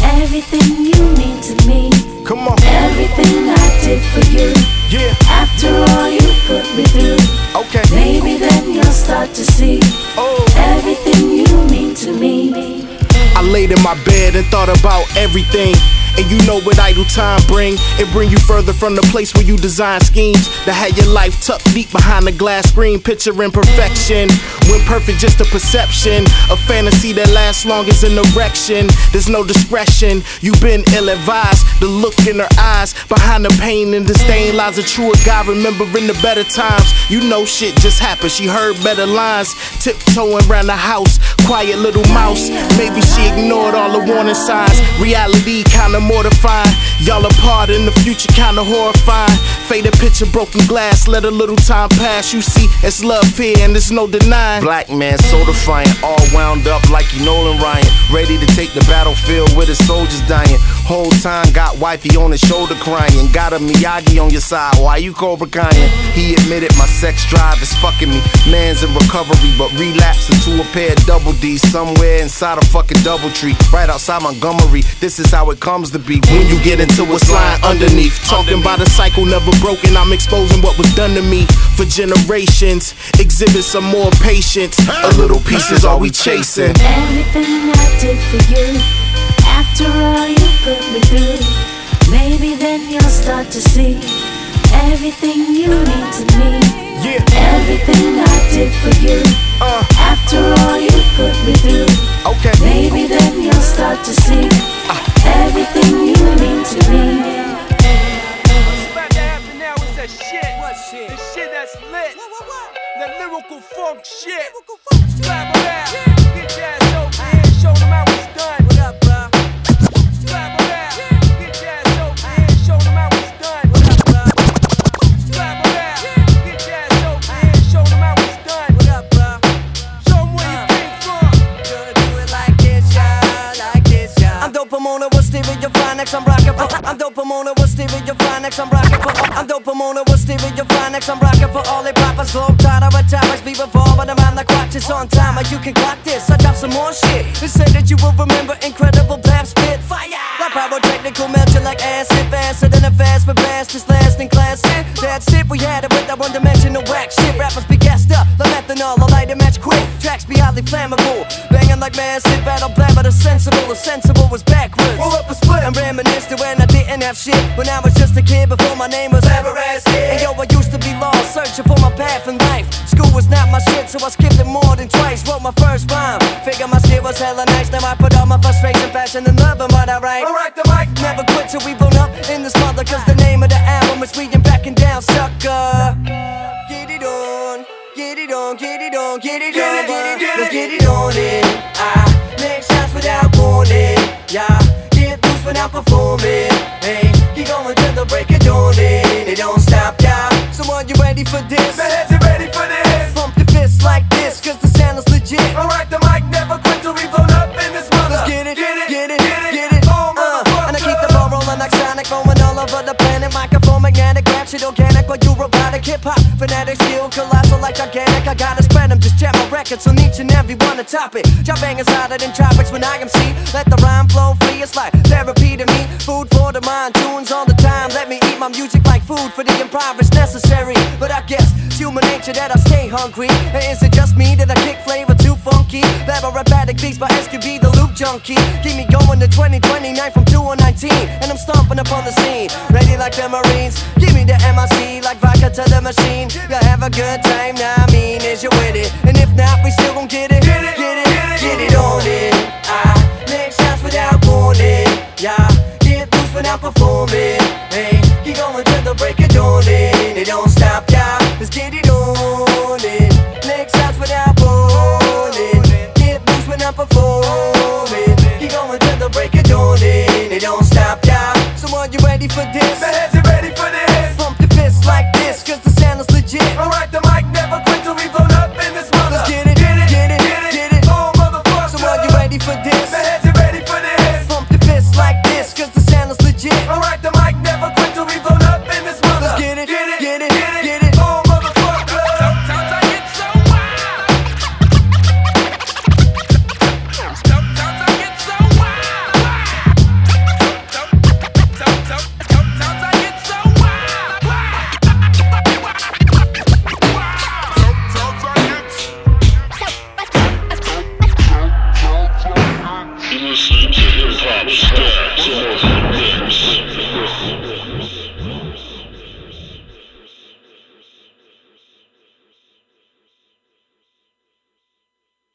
everything you mean to me. Come on. Everything I did for you, Yeah. after all you put me through, Okay. maybe then you'll start to see Oh. everything you mean to me. I laid in my bed and thought about everything. And you know what idle time bring? It bring you further from the place where you design schemes that had your life tucked deep behind the glass screen, picturing perfection. When perfect, just a perception, a fantasy that lasts long as an erection. There's no discretion. You've been ill-advised. The look in her eyes, behind the pain and disdain lies a truer God. Remembering the better times. You know shit just happened. She heard better lines, tiptoeing around the house. Quiet little mouse. Maybe she ignored all the warning signs. Reality kinda mortifying. Y'all apart in the future kinda horrifying. Faded picture, broken glass. Let a little time pass. You see, it's love here and there's no denying. Black man, so defiant, all wound up like you Nolan Ryan. Ready to take the battlefield with his soldiers dying. Whole time got wifey on his shoulder crying. Got a Miyagi on your side. Why you Cobra Kaiing? He admitted my sex drive is fucking me. Man's in recovery, but relapse into a pair of double D's somewhere inside a fucking double tree. Right outside Montgomery. This is how it comes to be when you get into a slide underneath. Talking about a cycle never broken. I'm exposing what was done to me for generations. Exhibit some more patience. A little piece is all we chasing. Everything I did for you, after all you put me through, maybe then you'll start to see Everything you need to me. Yeah. Everything I did for you. Uh. After all you put me through. Okay. Maybe then you'll start to see uh. everything you mean to me. What's about to happen now is that shit. What shit? The shit that's lit. What, what, what? That lyrical funk shit. Lyrical funk shit. Slap. Yeah. It with Stereo Phonics, I'm rockin' for. I'm dope, it with Stereo Phonics, I'm rockin' for. I'm dope, it with Stereo Phonics, I'm rockin' for all the poppers, slow tired of topics, be revolving around like watches on time. Or you can clock this, I drop some more shit. They say that you will remember incredible blab spit fire. Like pyrotechnical melt you like acid, faster than a fast but blast is last in class. It, that's it, we had it with that one dimensional whack shit. Rappers be gassed up, the methanol, the light a match quick. Tracks be highly flammable, banging like massive battle blab, but the sensible, the sensible was backwards. Roll up a split and reminisce to when I didn't have shit. When I was just a kid before my name was Everest. And yo, I used to be lost, searching for my path in life. School was not my shit, so I skipped it more than twice. Wrote my first rhyme, figure my skill was hella nice. Now I put all my frustration, passion, and love in what I write. Alright, the mic. Never quit till we blown up in this mother, cause the name of the album is We Ain't Backing Down, sucker. Get it on, get it on, get it on, get it on, get it, get it on in. I make shots without warning, yeah. Get loose without performing, hey. Keep going till the break of dawn, and it don't stop, yeah. So are you ready for this? The heads are ready for this. Pump your fists like this, cause the sound is legit. Alright, the mic never quit till we blown up in this mother. Let's get it, get it, get it, get it. Sonic, going all over the planet. Microphone, magnetic, shit organic, or you robotic, hip hop, fanatic, skill, colossal like gigantic. I gotta spread them, just jam my records on each and every one to top it. Job bangers hotter than tropics when I am see. Let the rhyme flow free, it's like therapy to me. Food for the mind, tunes all the time. Let me eat my music like food for the improvised necessary. But I guess it's human nature that I stay hungry. And is it just me that I kick flavor too funky? Battle rapatic beats by SQB, the loop junkie. Keep me going to 2029 from 2019. And I'm stomping up on the scene, ready like the Marines. Give me the MIC like vodka to the machine. You have a good time, now I mean, is you with it? And if not, we still gon' get it, get it, get it, get it on it. I make shots without warning, yeah. Get loose without performing, hey. Keep going till the break of dawn, and it don't stop, yeah. Let's get it on it. Make shots without warning, get loose without performing. Keep going till the break of dawn, and it don't stop, yeah. So are you ready for this?